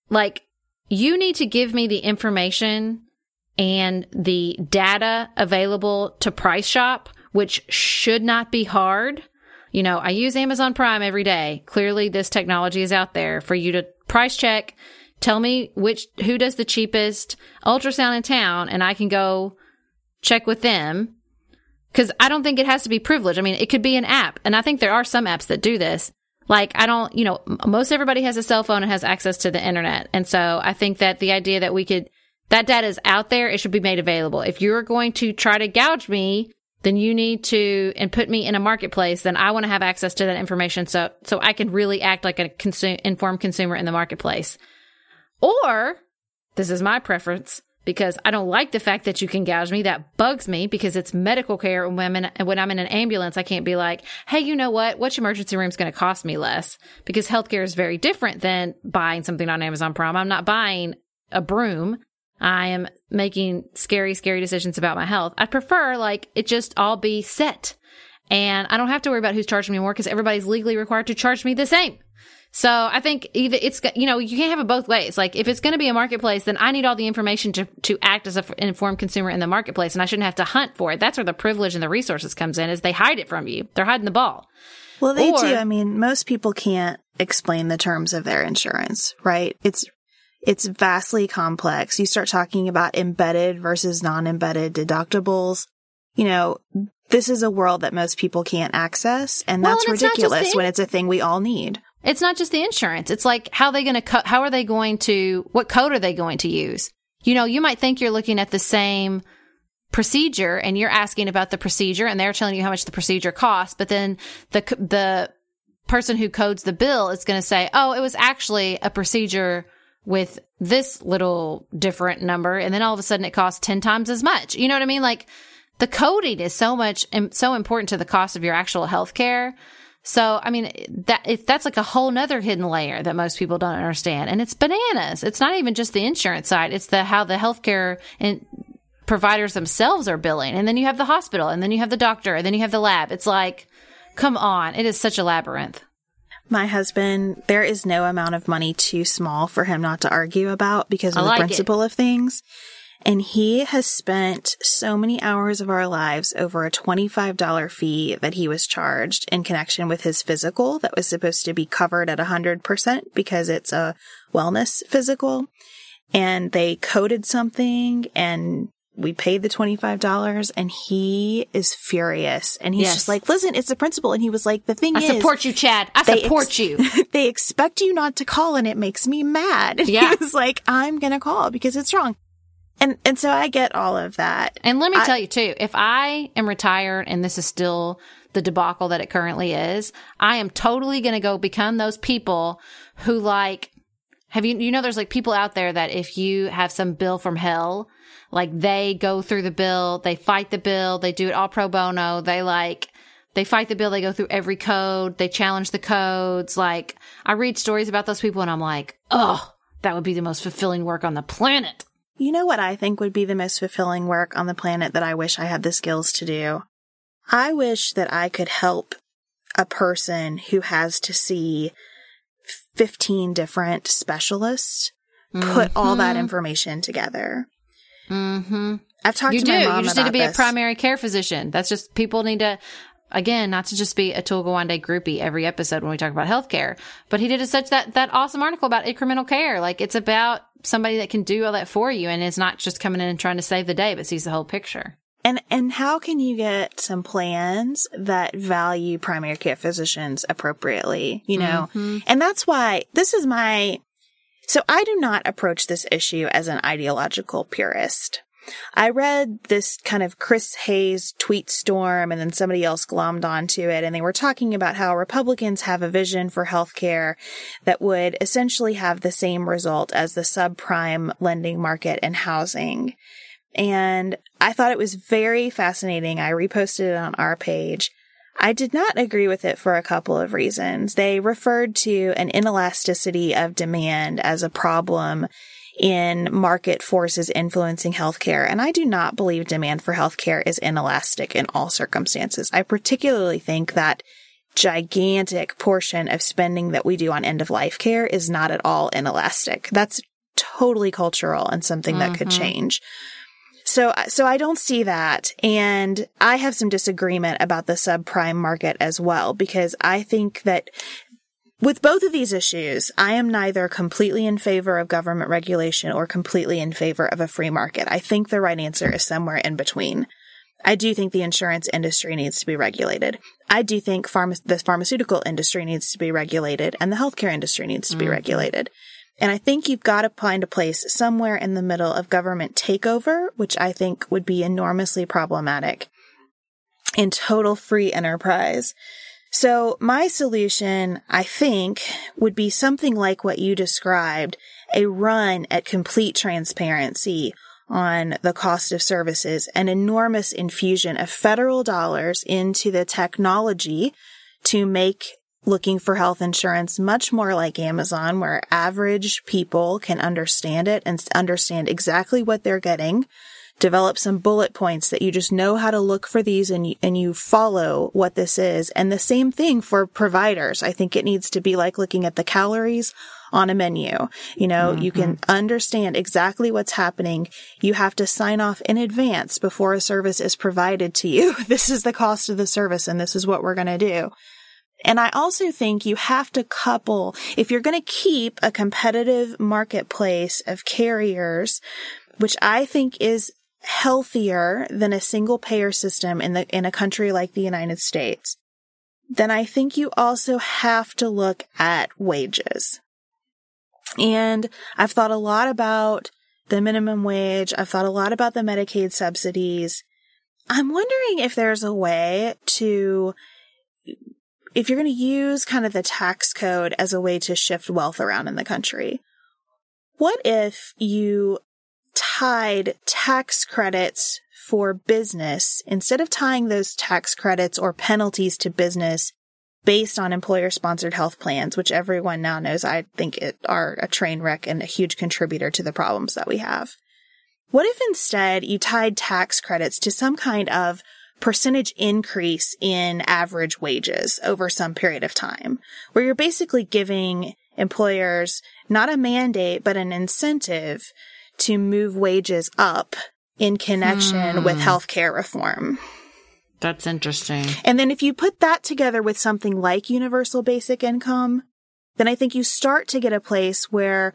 like you need to give me the information and the data available to price shop, which should not be hard. You know, I use Amazon Prime every day. Clearly this technology is out there for you to price check, tell me which who does the cheapest ultrasound in town and I can go check with them because I don't think it has to be privileged. I mean, it could be an app, and I think there are some apps that do this. Like, I don't, you know, most everybody has a cell phone and has access to the internet, and so I think that the idea that we could that data is out there, it should be made available. If you're going to try to gouge me, then you need to and put me in a marketplace. Then I want to have access to that information, so so I can really act like a consume, informed consumer in the marketplace. Or this is my preference because I don't like the fact that you can gouge me. That bugs me because it's medical care. And when I'm when I'm in an ambulance, I can't be like, hey, you know what? Which emergency room is going to cost me less? Because healthcare is very different than buying something on Amazon Prime. I'm not buying a broom. I am making scary, scary decisions about my health. I prefer like it just all be set. And I don't have to worry about who's charging me more because everybody's legally required to charge me the same. So I think either it's, you know, you can't have it both ways. Like if it's going to be a marketplace, then I need all the information to, to act as an informed consumer in the marketplace and I shouldn't have to hunt for it. That's where the privilege and the resources comes in is they hide it from you. They're hiding the ball. Well, they Or- do. I mean, most people can't explain the terms of their insurance, right? It's it's vastly complex. You start talking about embedded versus non-embedded deductibles. You know, this is a world that most people can't access, and Well, that's and it's not just ridiculous when it's a thing we all need. It's not just the insurance. It's like how they going to co- how are they going to what code are they going to use? You know, you might think you're looking at the same procedure and you're asking about the procedure and they're telling you how much the procedure costs, but then the the person who codes the bill is going to say, "Oh, it was actually a procedure with this little different number." And then all of a sudden it costs 10 times as much. You know what I mean? Like the coding is so much so important to the cost of your actual health care. So, I mean, that if that's like a whole nother hidden layer that most people don't understand. And it's bananas. It's not even just the insurance side. It's the, how the healthcare and providers themselves are billing. And then you have the hospital and then you have the doctor and then you have the lab. It's like, come on. It is such a labyrinth. My husband, there is no amount of money too small for him not to argue about because of the like it. principle of things. And he has spent so many hours of our lives over a $25 fee that he was charged in connection with his physical that was supposed to be covered at 100% because it's a wellness physical. And they coded something and we paid the $25 and he is furious. And he's Yes. just like, listen, it's a principal And he was like, the thing I is, I support you, Chad. I support ex- you. [LAUGHS] they expect you not to call and it makes me mad. [LAUGHS] And Yeah. he was like, I'm going to call because it's wrong. And, and so I get all of that. And let me I- tell you too, if I am retired and this is still the debacle that it currently is, I am totally going to go become those people who like, have you, you know, there's like people out there that if you have some bill from hell, like they go through the bill, they fight the bill, they do it all pro bono, they like, they fight the bill, they go through every code, they challenge the codes. Like, I read stories about those people and I'm like, oh, that would be the most fulfilling work on the planet. You know what I think would be the most fulfilling work on the planet that I wish I had the skills to do? I wish that I could help a person who has to see 15 different specialists put all that information together. Mm-hmm. I've talked you to do. my mom You just need to be a primary care physician. That's just people need to. Again, not to just be a Atul Gawande groupie every episode when we talk about healthcare, but he did a, such that that awesome article about incremental care. Like it's about somebody that can do all that for you, and is not just coming in and trying to save the day, but sees the whole picture. And and how can you get some plans that value primary care physicians appropriately, you know? Mm-hmm. And that's why this is my so I do not approach this issue as an ideological purist. I read this kind of Chris Hayes tweet storm and then somebody else glommed onto it and they were talking about how Republicans have a vision for healthcare that would essentially have the same result as the subprime lending market and housing. And I thought it was very fascinating. I reposted it on our page. I did not agree with it for a couple of reasons. They referred to an inelasticity of demand as a problem in market forces influencing healthcare. And I do not believe demand for healthcare is inelastic in all circumstances. I particularly think that gigantic portion of spending that we do on end of life care is not at all inelastic. That's totally cultural and something that could mm-hmm. change. So, so I don't see that. And I have some disagreement about the subprime market as well, because I think that with both of these issues, I am neither completely in favor of government regulation or completely in favor of a free market. I think the right answer is somewhere in between. I do think the insurance industry needs to be regulated. I do think pharma- the pharmaceutical industry needs to be regulated and the healthcare industry needs to be mm. regulated. And I think you've got to find a place somewhere in the middle of government takeover, which I think would be enormously problematic in total free enterprise. So my solution, I think, would be something like what you described, a run at complete transparency on the cost of services, an enormous infusion of federal dollars into the technology to make looking for health insurance much more like Amazon, where average people can understand it and understand exactly what they're getting develop some bullet points that you just know how to look for these and you, and you follow what this is. And the same thing for providers. I think it needs to be like looking at the calories on a menu. You know, mm-hmm. you can mm-hmm. understand exactly what's happening. You have to sign off in advance before a service is provided to you. [LAUGHS] this is the cost of the service and this is what we're going to do. And I also think you have to couple, if you're going to keep a competitive marketplace of carriers, which I think is healthier than a single payer system in the, in a country like the United States, then I think you also have to look at wages. And I've thought a lot about the minimum wage. I've thought a lot about the Medicaid subsidies. I'm wondering if there's a way to, if you're going to use kind of the tax code as a way to shift wealth around in the country, what if you tied tax credits for business, instead of tying those tax credits or penalties to business based on employer sponsored health plans, which everyone now knows I think it are a train wreck and a huge contributor to the problems that we have. What if instead you tied tax credits to some kind of percentage increase in average wages over some period of time, where you're basically giving employers not a mandate, but an incentive to move wages up in connection hmm. with healthcare reform. That's interesting. And then if you put that together with something like universal basic income, then I think you start to get a place where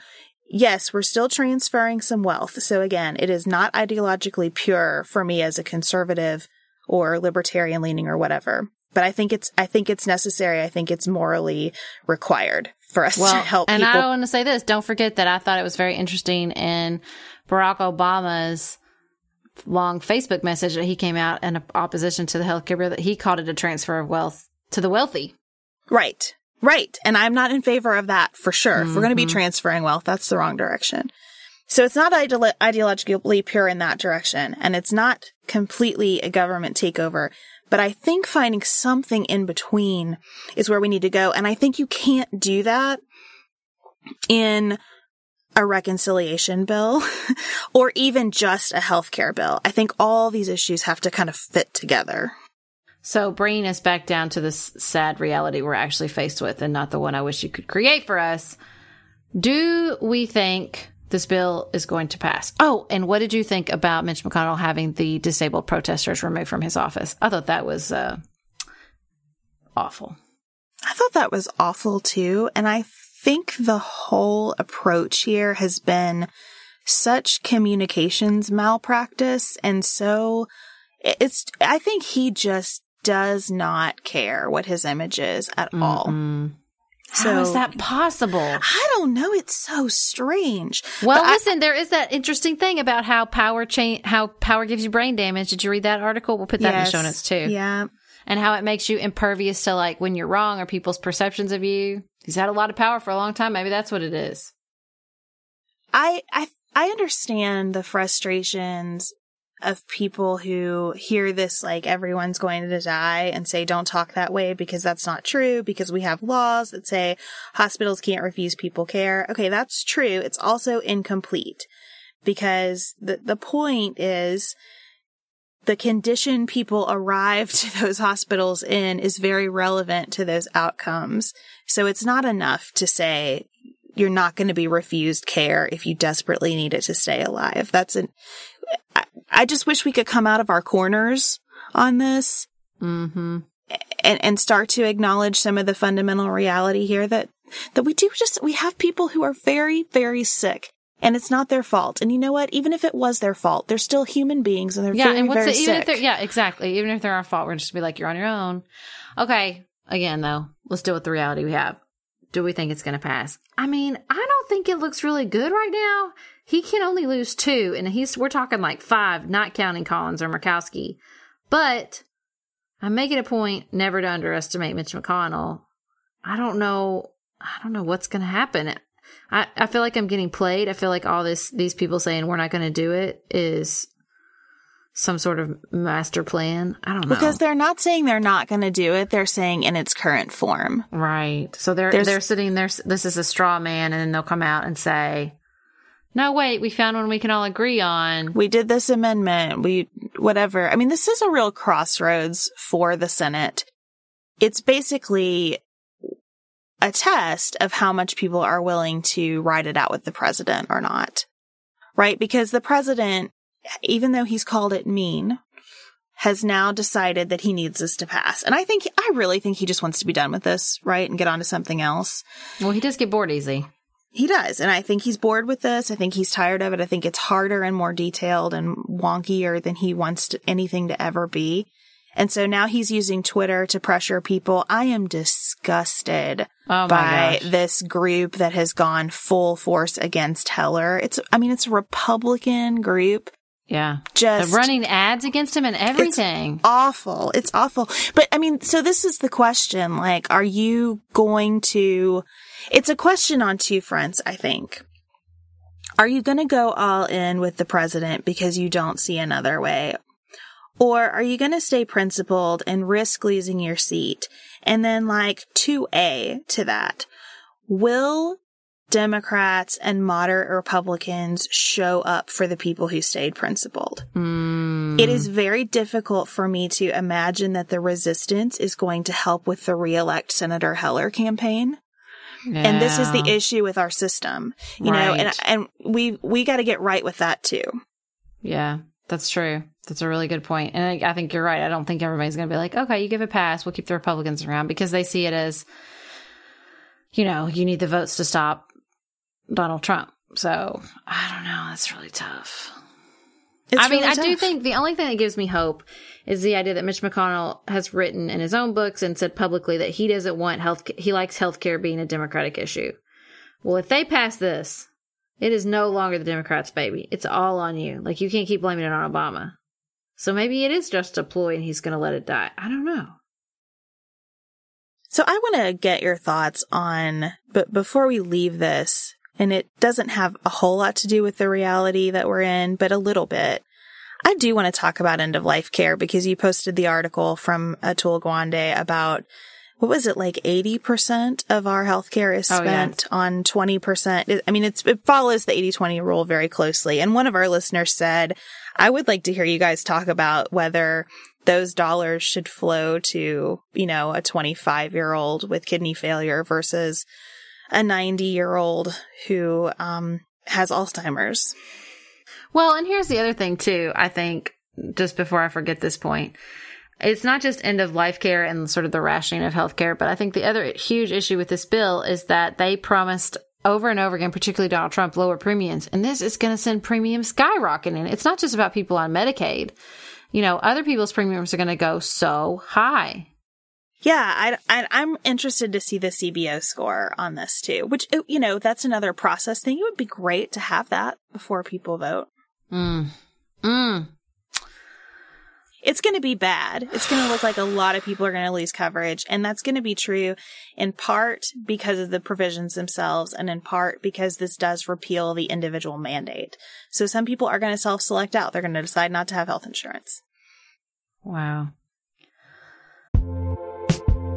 yes, we're still transferring some wealth. So again, it is not ideologically pure for me as a conservative or libertarian leaning or whatever. But I think it's I think it's necessary. I think it's morally required for us well, to help. And people. I want to say this: don't forget that I thought it was very interesting in Barack Obama's long Facebook message that he came out in opposition to the healthcare bill that he called it a transfer of wealth to the wealthy. Right. Right. And I'm not in favor of that for sure. Mm-hmm. If we're going to be mm-hmm. transferring wealth, that's the wrong direction. So it's not ideolo- ideologically pure in that direction, and it's not completely a government takeover. But I think finding something in between is where we need to go. And I think you can't do that in a reconciliation bill [LAUGHS] or even just a healthcare bill. I think all these issues have to kind of fit together. So bringing us back down to this sad reality we're actually faced with and not the one I wish you could create for us. Do we think this bill is going to pass. Oh, and what did you think about Mitch McConnell having the disabled protesters removed from his office? I thought that was uh, awful. I thought that was awful too. And I think the whole approach here has been such communications malpractice. And so it's, I think he just does not care what his image is at mm all. So, How is that possible? I don't know. It's so strange. Well, but listen, I, there is that interesting thing about how power change, how power gives you brain damage. Did you read that article? We'll put that yes, in the show notes too. Yeah. And how it makes you impervious to like when you're wrong or people's perceptions of you. He's had a lot of power for a long time. Maybe that's what it is. I, I, I understand the frustrations of people who hear this like everyone's going to die and say don't talk that way because that's not true because we have laws that say hospitals can't refuse people care. Okay, that's true. It's also incomplete because the the point is the condition people arrive [LAUGHS] to those hospitals in is very relevant to those outcomes. So it's not enough to say you're not going to be refused care if you desperately need it to stay alive. That's an, I, just wish we could come out of our corners on this mm-hmm. and, and start to acknowledge some of the fundamental reality here that, that we do just, we have people who are very, very sick and it's not their fault. And you know what? Even if it was their fault, they're still human beings and they're yeah, very, and what's very it, even sick. If they're, yeah, exactly. Even if they're our fault, we're just be like, you're on your own. Okay. Again, though, let's deal with the reality we have. Do we think it's going to pass? I mean, I don't think it looks really good right now. He can only lose two, and he's we're talking like five, not counting Collins or Murkowski. But I'm making a point never to underestimate Mitch McConnell. I don't know. I don't know what's going to happen. I, I feel like I'm getting played. I feel like all this these people saying we're not going to do it is some sort of master plan. I don't know. Because they're not saying they're not going to do it. They're saying in its current form. Right. So they're There's, they're sitting there. This is a straw man, and then they'll come out and say, No, wait, we found one we can all agree on. We did this amendment. We, whatever. I mean, this is a real crossroads for the Senate. It's basically a test of how much people are willing to ride it out with the president or not. Right? Because the president, even though he's called it mean, has now decided that he needs this to pass. And I think, I really think he just wants to be done with this, right? And get on to something else. Well, he does get bored easy. He does. And I think he's bored with this. I think he's tired of it. I think it's harder and more detailed and wonkier than he wants to, anything to ever be. And so now he's using Twitter to pressure people. I am disgusted Oh by gosh. this group that has gone full force against Heller. It's, I mean, it's a Republican group. Yeah. Just They're running ads against him and everything. awful. It's awful. But I mean, so this is the question. Like, are you going to, it's a question on two fronts, I think. Are you going to go all in with the president because you don't see another way? Or are you going to stay principled and risk losing your seat? And then like 2A to that. Will Democrats and moderate Republicans show up for the people who stayed principled? It is very difficult for me to imagine that the resistance is going to help with the reelect Senator Heller campaign. And this is the issue with our system, you know, and, and we, we got to get right with that too. Yeah, that's true. That's a really good point. And I, I think you're right. I don't think everybody's going to be like, okay, you give a pass. We'll keep the Republicans around because they see it as, you know, you need the votes to stop Donald Trump. So I don't know. That's really tough. It's I mean, really I do think the only thing that gives me hope is the idea that Mitch McConnell has written in his own books and said publicly that he doesn't want health. He likes healthcare being a Democratic issue. Well, if they pass this, it is no longer the Democrats' baby. It's all on you. Like you can't keep blaming it on Obama. So maybe it is just a ploy and he's going to let it die. I don't know. So I want to get your thoughts on, but before we leave this, and it doesn't have a whole lot to do with the reality that we're in, but a little bit. I do want to talk about end of life care because you posted the article from Atul Gawande about what was it like 80% of our healthcare is Oh, yeah. spent on 20%. I mean, it's, it follows the 80-20 rule very closely. And one of our listeners said, I would like to hear you guys talk about whether those dollars should flow to, you know, a 25 year old with kidney failure versus a 90 year old who, um, has Alzheimer's. Well, and here's the other thing too. I think just before I forget this point, it's not just end of life care and sort of the rationing of healthcare, but I think the other huge issue with this bill is that they promised over and over again, particularly Donald Trump, lower premiums, and this is going to send premiums skyrocketing. It's not just about people on Medicaid. You know, other people's premiums are going to go so high. Yeah, I, I, I'm interested to see the CBO score on this too, which, you know, that's another process thing. It would be great to have that before people vote. Mm. Mm. It's going to be bad. It's going to look like a lot of people are going to lose coverage. And that's going to be true in part because of the provisions themselves and in part because this does repeal the individual mandate. So some people are going to self select out. They're going to decide not to have health insurance. Wow.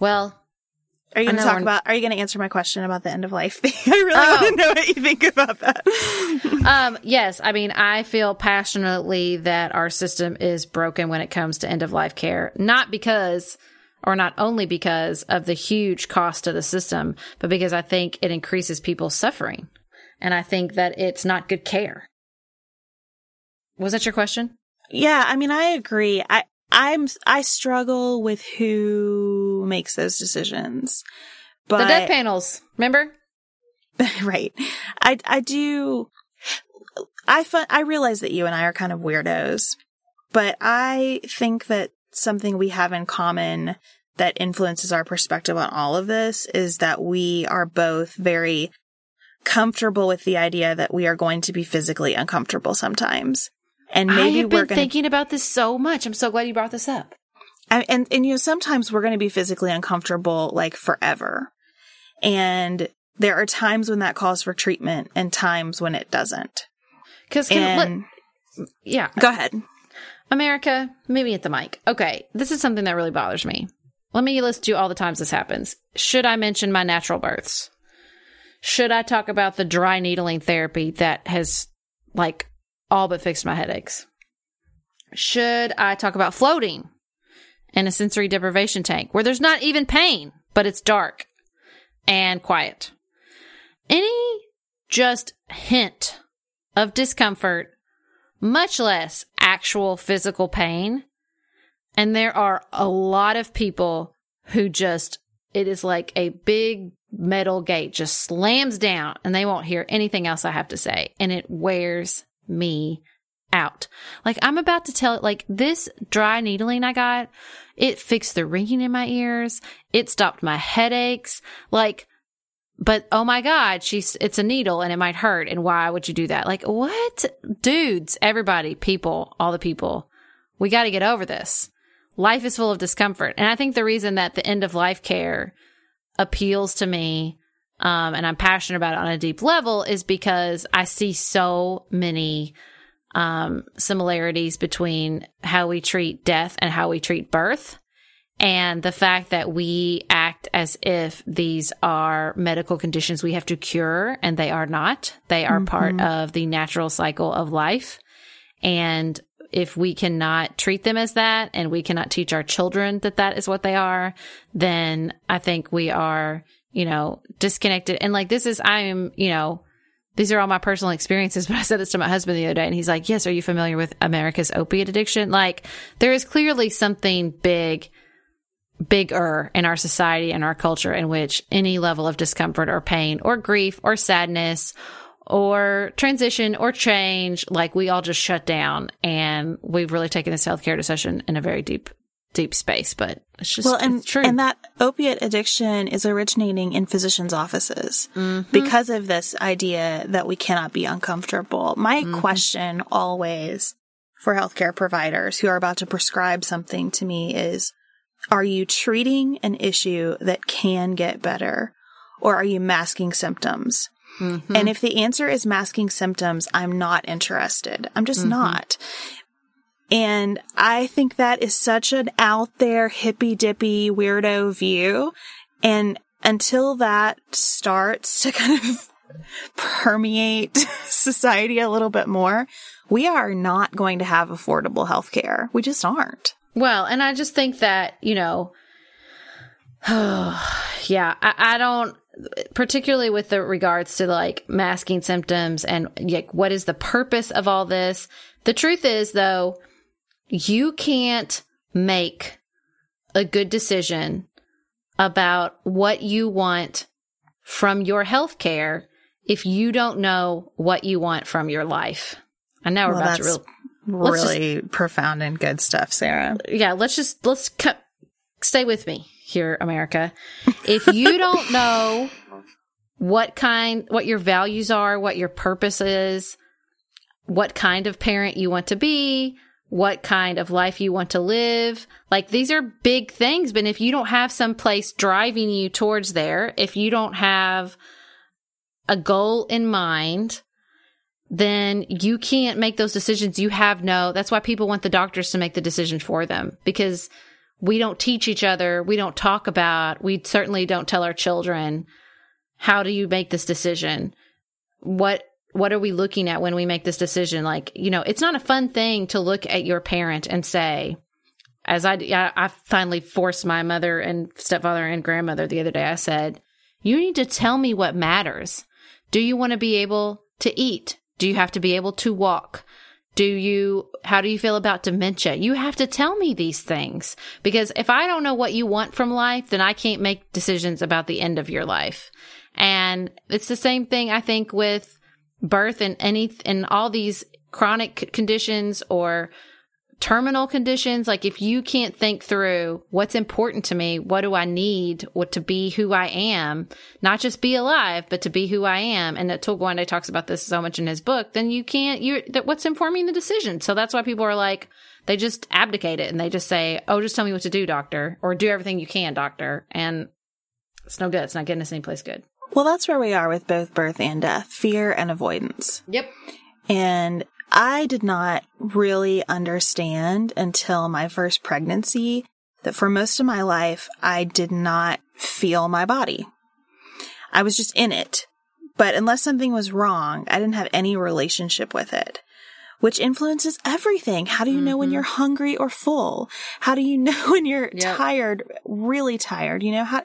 Well, Are you going to talk about? Are you going to answer my question about the end of life thing? [LAUGHS] I really Oh. want to know what you think about that. [LAUGHS] um, yes, I mean, I feel passionately that our system is broken when it comes to end of life care, not because, or not only because of the huge cost of the system, but because I think it increases people's suffering. And I think that it's not good care. Was that your question? Yeah, I mean, I agree. I I'm I struggle with who makes those decisions. But the death panels, remember? [LAUGHS] right. I I do I fu- I realize that you and I are kind of weirdos, but I think that something we have in common that influences our perspective on all of this is that we are both very comfortable with the idea that we are going to be physically uncomfortable sometimes. And maybe I have we're been to thinking about this so much. I'm so glad you brought this up. I, and and you know sometimes we're going to be physically uncomfortable like forever and there are times when that calls for treatment and times when it doesn't Because, and yeah, go ahead America, maybe at the mic. Okay, this is something that really bothers me. Let me list you all the times this happens. Should I mention my natural births? Should I talk about the dry needling therapy that has, like, all but fixed my headaches? Should I talk about floating in a sensory deprivation tank where there's not even pain, but it's dark and quiet? Any just hint of discomfort much less actual physical pain. And there are a lot of people who just, it is like a big metal gate just slams down and they won't hear anything else I have to say. And it wears me out. Like I'm about to tell it, like this dry needling I got, it fixed the ringing in my ears. It stopped my headaches. Like, but oh my God, she's, it's a needle and it might hurt. And why would you do that? Like, what? Dudes, everybody, people, all the people, we got to get over this. Life is full of discomfort. And I think the reason that the end of life care appeals to me, um, and I'm passionate about it on a deep level is because I see so many, um, similarities between how we treat death and how we treat birth and the fact that we act as if these are medical conditions we have to cure and they are not. They are part of the natural cycle of life. And if we cannot treat them as that and we cannot teach our children that that is what they are, then I think we are you know, disconnected. And like, this is, I'm, you know, these are all my personal experiences, [LAUGHS] but I said this to my husband the other day and he's like, yes, are you familiar with America's opiate addiction? Like, there is clearly something big, bigger in our society and our culture in which any level of discomfort or pain or grief or sadness or transition or change, like we all just shut down and we've really taken this healthcare discussion in a very deep deep space, but it's just well, and true. and that opiate addiction is originating in physicians' offices mm-hmm. because of this idea that we cannot be uncomfortable. My mm-hmm. question always for healthcare providers who are about to prescribe something to me is, are you treating an issue that can get better, or are you masking symptoms? Mm-hmm. And if the answer is masking symptoms, I'm not interested. I'm just mm-hmm. not. And I think that is such an out there hippy dippy weirdo view. And until that starts to [LAUGHS] kind of permeate [LAUGHS] society a little bit more, we are not going to have affordable health care. We just aren't. Well, and I just think that, you know, [SIGHS] yeah, I, I don't, particularly with the regards to like masking symptoms and like what is the purpose of all this. The truth is though, you can't make a good decision about what you want from your health care if you don't know what you want from your life. I know we're well, about to real, really just, profound and good stuff, Sarah. Yeah, let's just let's cut, stay with me here, America. If [LAUGHS] you don't know what kind, what your values are, what your purpose is, what kind of parent you want to be, what kind of life you want to live. Like these are big things, but if you don't have some place driving you towards there, if you don't have a goal in mind, then you can't make those decisions. You have no, that's why people want the doctors to make the decision for them because we don't teach each other. We don't talk about, we certainly don't tell our children, how do you make this decision? What what are we looking at when we make this decision? Like, you know, it's not a fun thing to look at your parent and say, as I, I finally forced my mother and stepfather and grandmother the other day, I said, you need to tell me what matters. Do you want to be able to eat? Do you have to be able to walk? Do you, how do you feel about dementia? You have to tell me these things because if I don't know what you want from life, then I can't make decisions about the end of your life. And it's the same thing, I think, with birth and any and all these chronic conditions or terminal conditions like if you can't think through what's important to me what do i need what to be who i am not just be alive but to be who i am. And that Atul Gawande talks about this so much in his book then you can't you that what's informing the decision? So that's why people are like they just abdicate it and they just say oh just tell me what to do doctor or do everything you can doctor. And it's no good. It's not getting us anyplace good well, that's where we are with both birth and death fear and avoidance. Yep. And I did not really understand until my first pregnancy that for most of my life, I did not feel my body. I was just in it. But unless something was wrong, I didn't have any relationship with it which influences everything. How do you mm-hmm. know when mm-hmm. you're hungry or full? How do you [LAUGHS] know when you're yep. tired, really tired? You know, how,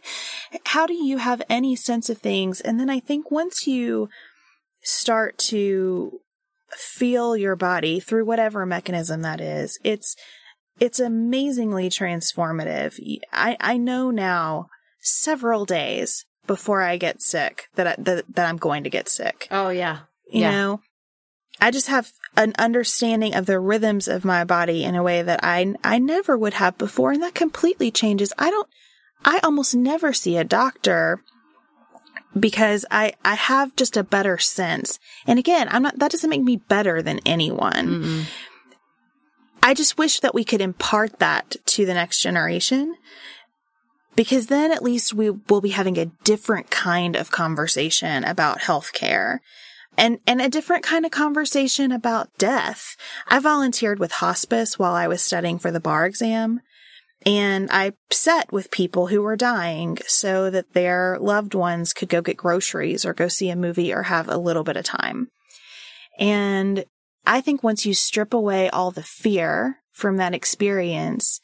how do you have any sense of things? And then I think once you start to feel your body through whatever mechanism that is, it's, it's amazingly transformative. I, I know now several days before I get sick that, I, that, that I'm going to get sick. Oh yeah. You yeah. know, I just have an understanding of the rhythms of my body in a way that I, I never would have before. And that completely changes. I don't, I almost never see a doctor because I, I have just a better sense. And again, I'm not, that doesn't make me better than anyone. mm I just wish that we could impart that to the next generation because then at least we will be having a different kind of conversation about healthcare and and a different kind of conversation about death. I volunteered with hospice while I was studying for the bar exam, and I sat with people who were dying so that their loved ones could go get groceries or go see a movie or have a little bit of time. And I think once you strip away all the fear from that experience,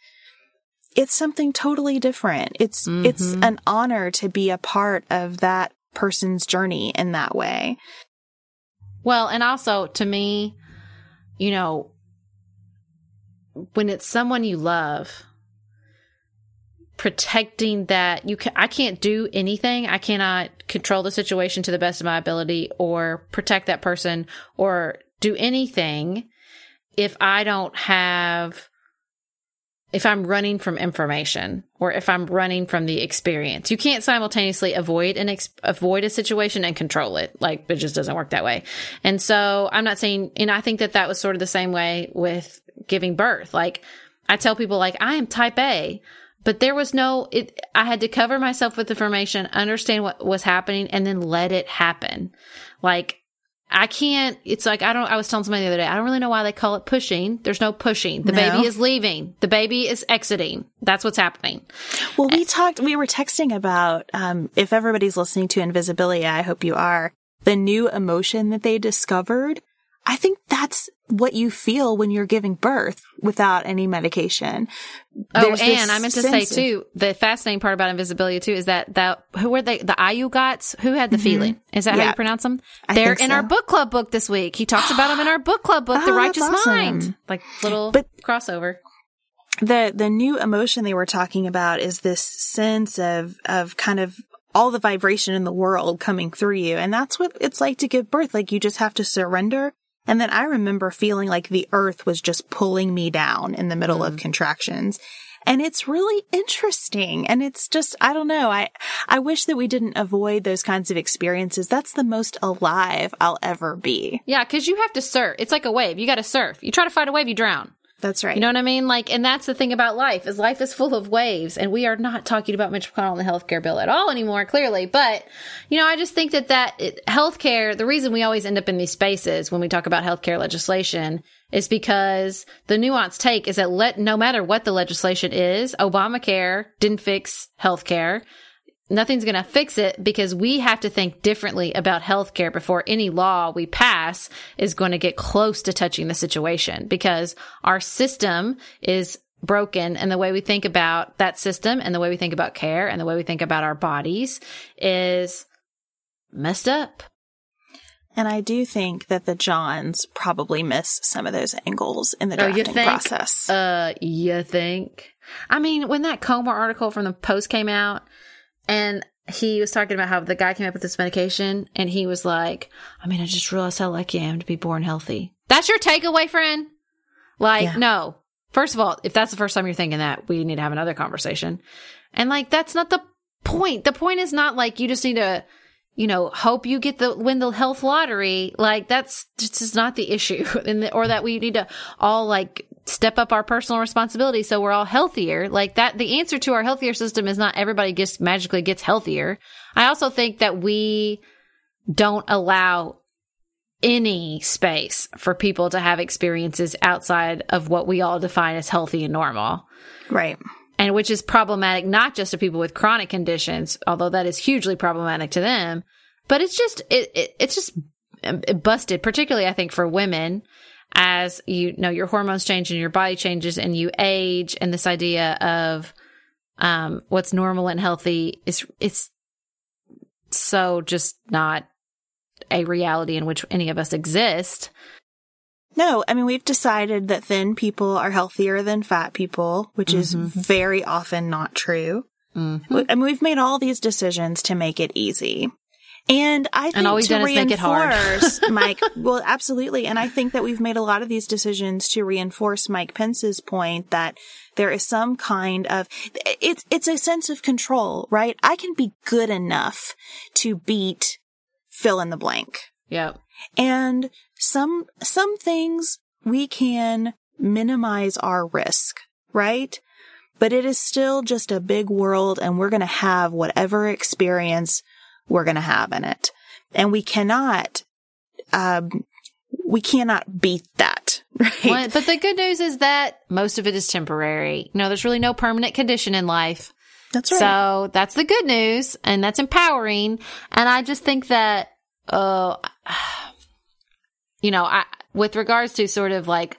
it's something totally different. It's, it's mm-hmm. an honor to be a part of that person's journey in that way. Well, and also to me, you know, when it's someone you love, protecting that you can I can't do anything. I cannot control the situation to the best of my ability or protect that person or do anything if I don't have if I'm running from information or if I'm running from the experience. You can't simultaneously avoid an ex- avoid a situation and control it. Like it just doesn't work that way. And so I'm not saying and I think that that was sort of the same way with giving birth. Like I tell people like I am type A, but there was no it I had to cover myself with information, understand what was happening and then let it happen. Like I can't, it's like, I don't, I was telling somebody the other day, I don't really know why they call it pushing. There's no pushing. The No. baby is leaving. The baby is exiting. That's what's happening. Well, we talked, we were texting about, um, if everybody's listening to Invisibilia, I hope you are, the new emotion that they discovered. I think that's what you feel when you're giving birth without any medication. Oh, There's and I meant to say too, the fascinating part about Invisibilia too is that that who were they? The Ayugats who had the feeling? Is that how Mm-hmm. You pronounce them? I They're in so. our book club book this week. He talks about them in our book club book, The [GASPS] Oh, that's Righteous awesome. Mind. Like little But- crossover. the the new emotion they were talking about is this sense of of kind of all the vibration in the world coming through you and that's what it's like to give birth like you just have to surrender and then i remember feeling like the earth was just pulling me down in the middle of mm. contractions and it's really interesting and it's just i don't know i i wish that we didn't avoid those kinds of experiences that's the most alive i'll ever be Yeah, because you have to surf. It's like a wave. You got to surf. You try to fight a wave, you drown. That's right You know what I mean? Like, and that's the thing about life is life is full of waves, and we are not talking about Mitch McConnell and the healthcare bill at all anymore, clearly. But you know, I just think that that it, healthcare, the reason we always end up in these spaces when we talk about healthcare legislation is because the nuanced take is that let no matter what the legislation is, Obamacare didn't fix healthcare nothing's going to fix it because we have to think differently about healthcare before any law we pass is going to get close to touching the situation because our system is broken and the way we think about that system and the way we think about care and the way we think about our bodies is messed up. And I do think that the Johns probably miss some of those angles in the Oh, you drafting think? process. Uh, you think? I mean, when that coma article from the Post came out, and he was talking about how the guy came up with this medication, and he was like, "I mean, I just realized how lucky I am to be born healthy." That's your takeaway, friend. Like, Yeah. no. First of all, if that's the first time you're thinking that, we need to have another conversation. And like, that's not the point. The point is not like you just need to, you know, hope you get the win the health lottery. Like, that's just not the issue, [LAUGHS] and the, or that we need to all like step up our personal responsibility so we're all healthier. Like that, the answer to our healthier system is not everybody gets magically gets healthier. I also think that we don't allow any space for people to have experiences outside of what we all define as healthy and normal. right. And which is problematic not just to people with chronic conditions, although that is hugely problematic to them, but it's just it, it it's just busted, particularly I think for women as you know your hormones change and your body changes and you age and this idea of um what's normal and healthy is it's so just not a reality in which any of us exist. No, I mean, we've decided that thin people are healthier than fat people, which is Mm-hmm. very often not true. I mean, we've made all these decisions to make it easy. And I think all we've to done is make it hard. reinforce [LAUGHS] Mike, well, absolutely. And I think that we've made a lot of these decisions to reinforce Mike Pence's point that there is some kind of, it's, it's a sense of control, right? I can be good enough to beat fill in the blank. Yep. And some, some things we can minimize our risk, right? But it is still just a big world and we're going to have whatever experience we're going to have in it. And we cannot, um, we cannot beat that, [LAUGHS] right? Well, but the good news is that most of it is temporary. No, there's really no permanent condition in life. That's right. So that's the good news and that's empowering. And I just think that, uh, [SIGHS] you know, I, with regards to sort of like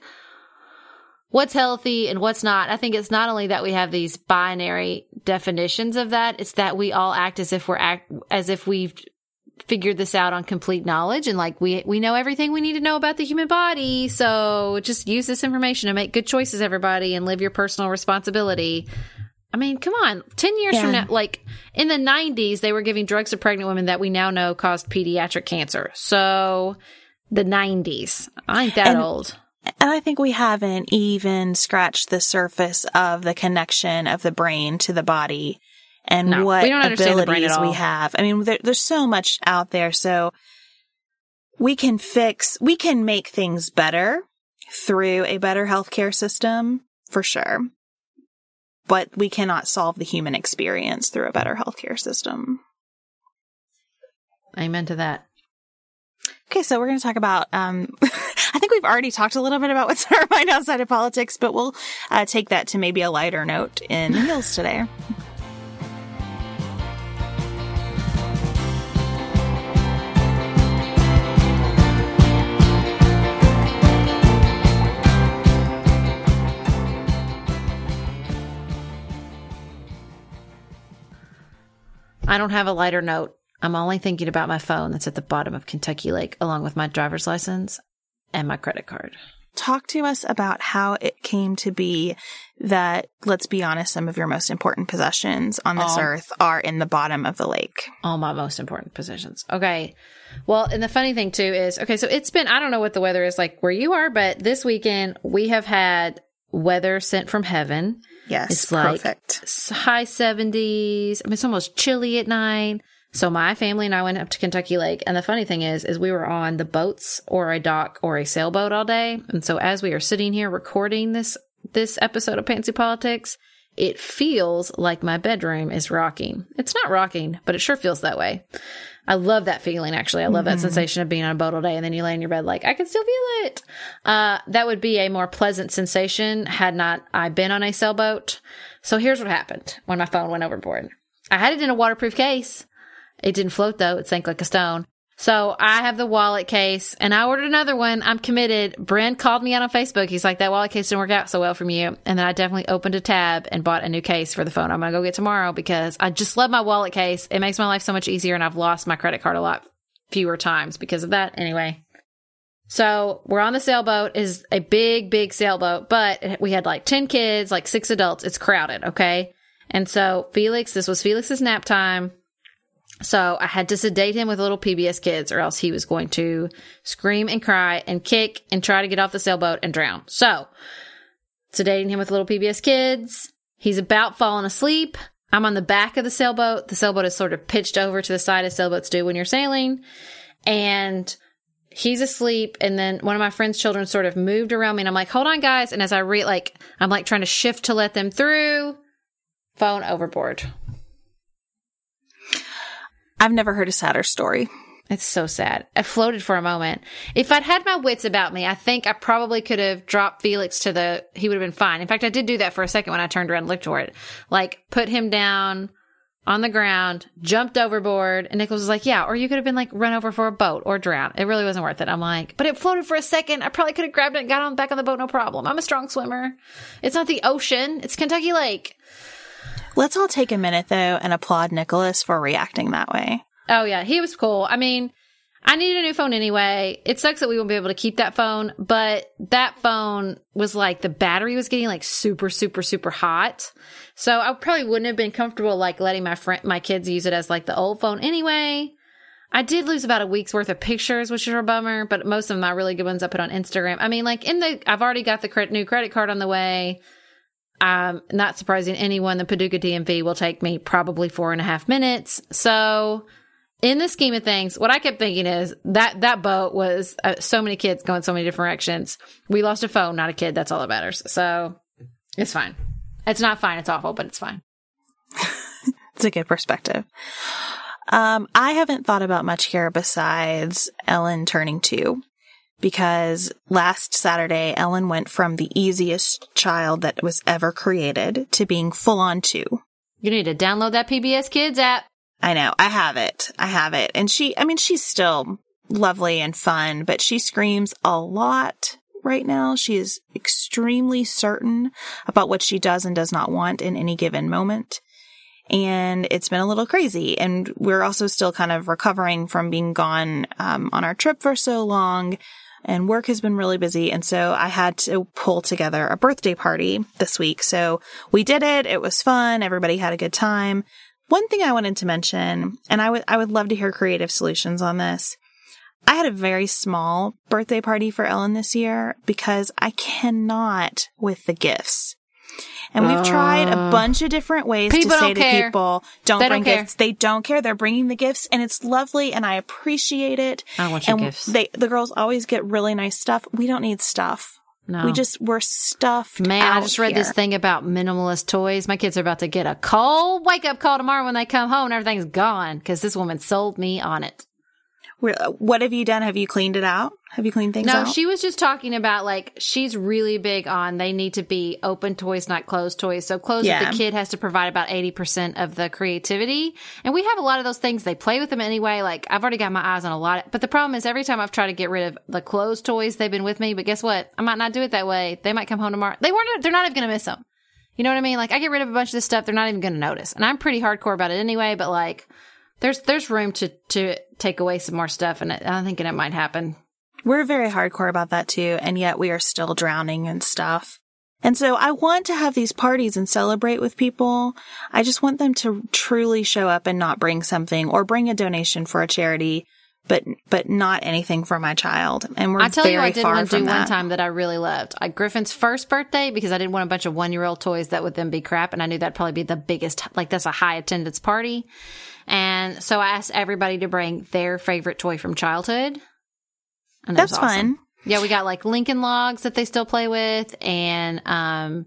what's healthy and what's not. I think it's not only that we have these binary definitions of that, it's that we all act as if we're act as if we've figured this out on complete knowledge and like we we know everything we need to know about the human body. So just use this information to make good choices everybody and live your personal responsibility. I mean, come on. 10 years Yeah. from now, like in the 90s, they were giving drugs to pregnant women that we now know caused pediatric cancer. So the 90s. I ain't that And- old. And I think we haven't even scratched the surface of the connection of the brain to the body and No, what we don't understand the brain at abilities we have. I mean, there, there's so much out there. So we can fix, we can make things better through a better healthcare system for sure. But we cannot solve the human experience through a better healthcare system. Amen to that. Okay, so we're going to talk about. Um, [LAUGHS] I think we've already talked a little bit about what's [LAUGHS] on our mind outside of politics, but we'll uh, take that to maybe a lighter note in [LAUGHS] Heels today. I don't have a lighter note. I'm only thinking about my phone that's at the bottom of Kentucky Lake, along with my driver's license and my credit card. Talk to us about how it came to be that, let's be honest, some of your most important possessions on this Oh. earth are in the bottom of the lake. All my most important possessions. Okay. Well, and the funny thing too is, okay, so it's been, I don't know what the weather is like where you are, but this weekend we have had weather sent from heaven. Yes, It's like perfect. high 70s. I mean, it's almost chilly at night. So my family and I went up to Kentucky Lake. And the funny thing is, is we were on the boats or a dock or a sailboat all day. And so as we are sitting here recording this, this episode of Pantsuit Politics, it feels like my bedroom is rocking. It's not rocking, but it sure feels that way. I love that feeling, actually. I love that sensation of being on a boat all day and then you lay in your bed like, I can still feel it. Uh, that would be a more pleasant sensation had not I been on a sailboat. So here's what happened when my phone went overboard. I had it in a waterproof case. It didn't float though. It sank like a stone. So I have the wallet case and I ordered another one. I'm committed. Brent called me out on Facebook. He's like, that wallet case didn't work out so well from you. And then I definitely opened a tab and bought a new case for the phone. I'm going to go get tomorrow because I just love my wallet case. It makes my life so much easier and I've lost my credit card a lot fewer times because of that. Anyway. So we're on the sailboat is a big, big sailboat, but we had like 10 kids, like six adults. It's crowded. Okay. And so Felix, this was Felix's nap time. So I had to sedate him with little PBS kids or else he was going to scream and cry and kick and try to get off the sailboat and drown. So sedating him with little PBS kids. He's about falling asleep. I'm on the back of the sailboat. The sailboat is sort of pitched over to the side as sailboats do when you're sailing. And he's asleep. And then one of my friend's children sort of moved around me and I'm like, hold on guys. And as I re like, I'm like trying to shift to let them through. Phone overboard. I've never heard a sadder story. It's so sad. I floated for a moment. If I'd had my wits about me, I think I probably could have dropped Felix to the, he would have been fine. In fact, I did do that for a second when I turned around and looked for it. Like, put him down on the ground, jumped overboard, and Nicholas was like, yeah, or you could have been like run over for a boat or drowned. It really wasn't worth it. I'm like, but it floated for a second. I probably could have grabbed it and got on back on the boat, no problem. I'm a strong swimmer. It's not the ocean. It's Kentucky Lake. Let's all take a minute though and applaud Nicholas for reacting that way. Oh yeah, he was cool. I mean, I needed a new phone anyway. It sucks that we won't be able to keep that phone, but that phone was like the battery was getting like super, super, super hot. So I probably wouldn't have been comfortable like letting my friend, my kids use it as like the old phone anyway. I did lose about a week's worth of pictures, which is a bummer, but most of my really good ones I put on Instagram. I mean, like in the, I've already got the cre- new credit card on the way. Um, not surprising anyone, the Paducah DMV will take me probably four and a half minutes. So in the scheme of things, what I kept thinking is that that boat was uh, so many kids going so many different directions. We lost a phone, not a kid. That's all that matters. So it's fine. It's not fine. It's awful, but it's fine. [LAUGHS] It's a good perspective. Um, I haven't thought about much here besides Ellen turning two because last Saturday, Ellen went from the easiest child that was ever created to being full on two. You need to download that PBS Kids app. I know. I have it. I have it. And she, I mean, she's still lovely and fun, but she screams a lot right now. She is extremely certain about what she does and does not want in any given moment. And it's been a little crazy. And we're also still kind of recovering from being gone um, on our trip for so long. And work has been really busy. And so I had to pull together a birthday party this week. So we did it. It was fun. Everybody had a good time. One thing I wanted to mention, and I would, I would love to hear creative solutions on this. I had a very small birthday party for Ellen this year because I cannot with the gifts. And we've tried a Uh, bunch of different ways to say to care. people, don't They bring don't gifts. They don't care. They're bringing the gifts and it's lovely and I appreciate it. I want your and gifts. They, the girls always get really nice stuff. We don't need stuff. No. We just, we're stuffed. Man, I just read this thing about minimalist toys. My kids are about to get a cold wake up call tomorrow when they come home and everything's gone because this woman sold me on it. Uh, What have you done? Have you cleaned it out? Have you cleaned things No, out? No, she was just talking about like she's really big on they need to be open toys, not closed toys. So closed, Yeah. the kid has to provide about eighty percent of the creativity, and we have a lot of those things. They play with them anyway. Like I've already got my eyes on a lot, of, but the problem is every time I've tried to get rid of the closed toys, they've been with me. But guess what? I might not do it that way. They might come home tomorrow. They weren't. They're not even going to miss them. You know what I mean? Like I get rid of a bunch of this stuff, they're not even going to notice, and I'm pretty hardcore about it anyway. But like, there's there's room to to take away some more stuff, and I'm thinking it might happen. We're very hardcore about that too, and yet we are still drowning and stuff. And so I want to have these parties and celebrate with people. I just want them to truly show up and not bring something or bring a donation for a charity, but but not anything for my child. And we're I tell very you, I did one do one time that I really loved. I Griffin's first birthday because I didn't want a bunch of one year old toys that would then be crap, and I knew that'd probably be the biggest. Like that's a high attendance party, and so I asked everybody to bring their favorite toy from childhood. And was That's awesome. fun. Yeah, we got like Lincoln Logs that they still play with, and um,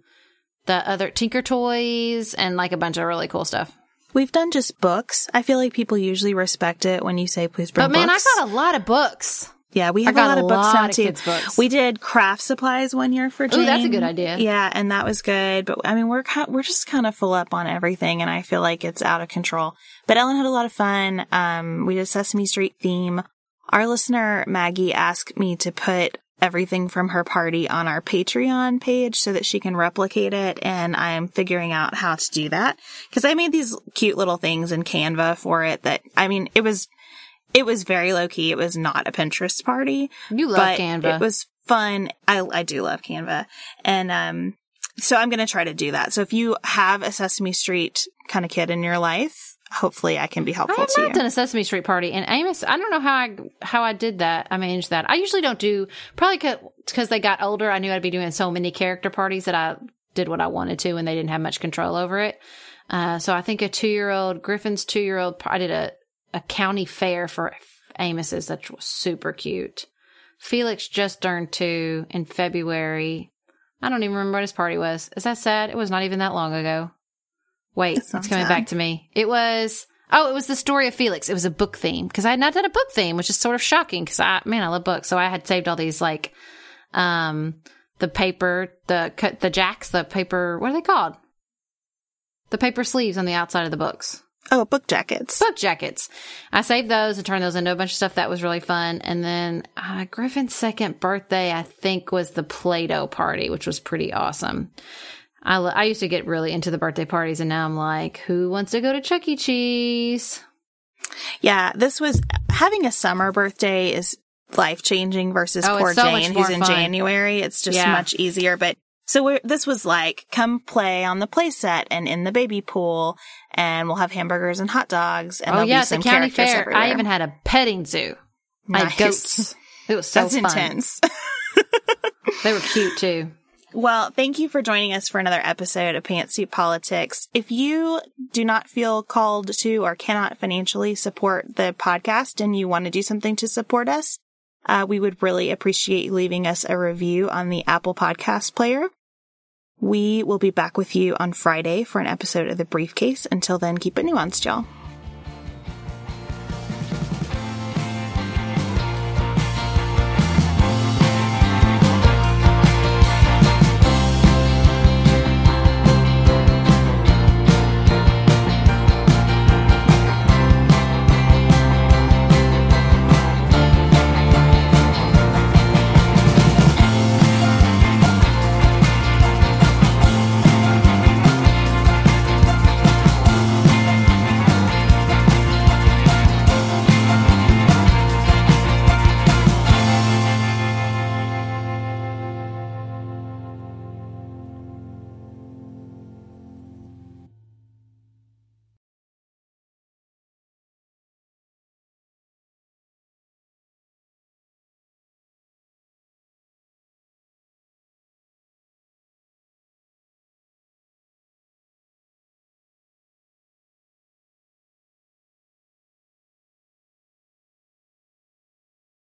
the other Tinker toys, and like a bunch of really cool stuff. We've done just books. I feel like people usually respect it when you say please bring books. But man, books. I got a lot of books. Yeah, we have a lot a of books lot now of too. books. We did craft supplies one year for Jane. Ooh, that's a good idea. Yeah, and that was good. But I mean, we're kind, we're just kind of full up on everything, and I feel like it's out of control. But Ellen had a lot of fun. Um, we did Sesame Street theme. Our listener Maggie asked me to put everything from her party on our Patreon page so that she can replicate it, and I am figuring out how to do that because I made these cute little things in Canva for it. That I mean, it was it was very low key. It was not a Pinterest party. You love Canva. It was fun. I I do love Canva, and um, so I'm gonna try to do that. So if you have a Sesame Street kind of kid in your life, hopefully I can be helpful I have to not you. done a Sesame Street party, and Amos. I don't know how I how I did that. I managed that. I usually don't do probably because they got older. I knew I'd be doing so many character parties that I did what I wanted to, and they didn't have much control over it. Uh, so I think a two year old Griffin's two year old. I did a a county fair for Amos's that was super cute. Felix just turned two in February. I don't even remember what his party was. Is that sad? It was not even that long ago. Wait, It's coming sad. back to me. It was oh, it was the story of Felix. It was a book theme because I had not done a book theme, which is sort of shocking because I man, I love books. So I had saved all these like um the paper, the cut the jacks, the paper. What are they called? The paper sleeves on the outside of the books Oh, book jackets. book jackets. I saved those and turned those into a bunch of stuff that was really fun. And then uh, Griffin's second birthday, I think, was the Play Doh party, which was pretty awesome. I, lo- I used to get really into the birthday parties, and now I'm like, who wants to go to Chuck E. Cheese? Yeah, this was having a summer birthday is life changing versus Oh, poor so Jane who's in fun. January. It's just Yeah. much easier. But so we're, this was like come play on the playset and in the baby pool, and we'll have hamburgers and hot dogs. And oh yeah, be some county fair. everywhere. I even had a petting zoo. I had goats. It was so That's fun. intense. They were cute too. Well, thank you for joining us for another episode of Pantsuit Politics. If you do not feel called to or cannot financially support the podcast and you want to do something to support us, uh, we would really appreciate you leaving us a review on the Apple Podcast player. We will be back with you on Friday for an episode of The Briefcase. Until then, keep it nuanced, y'all.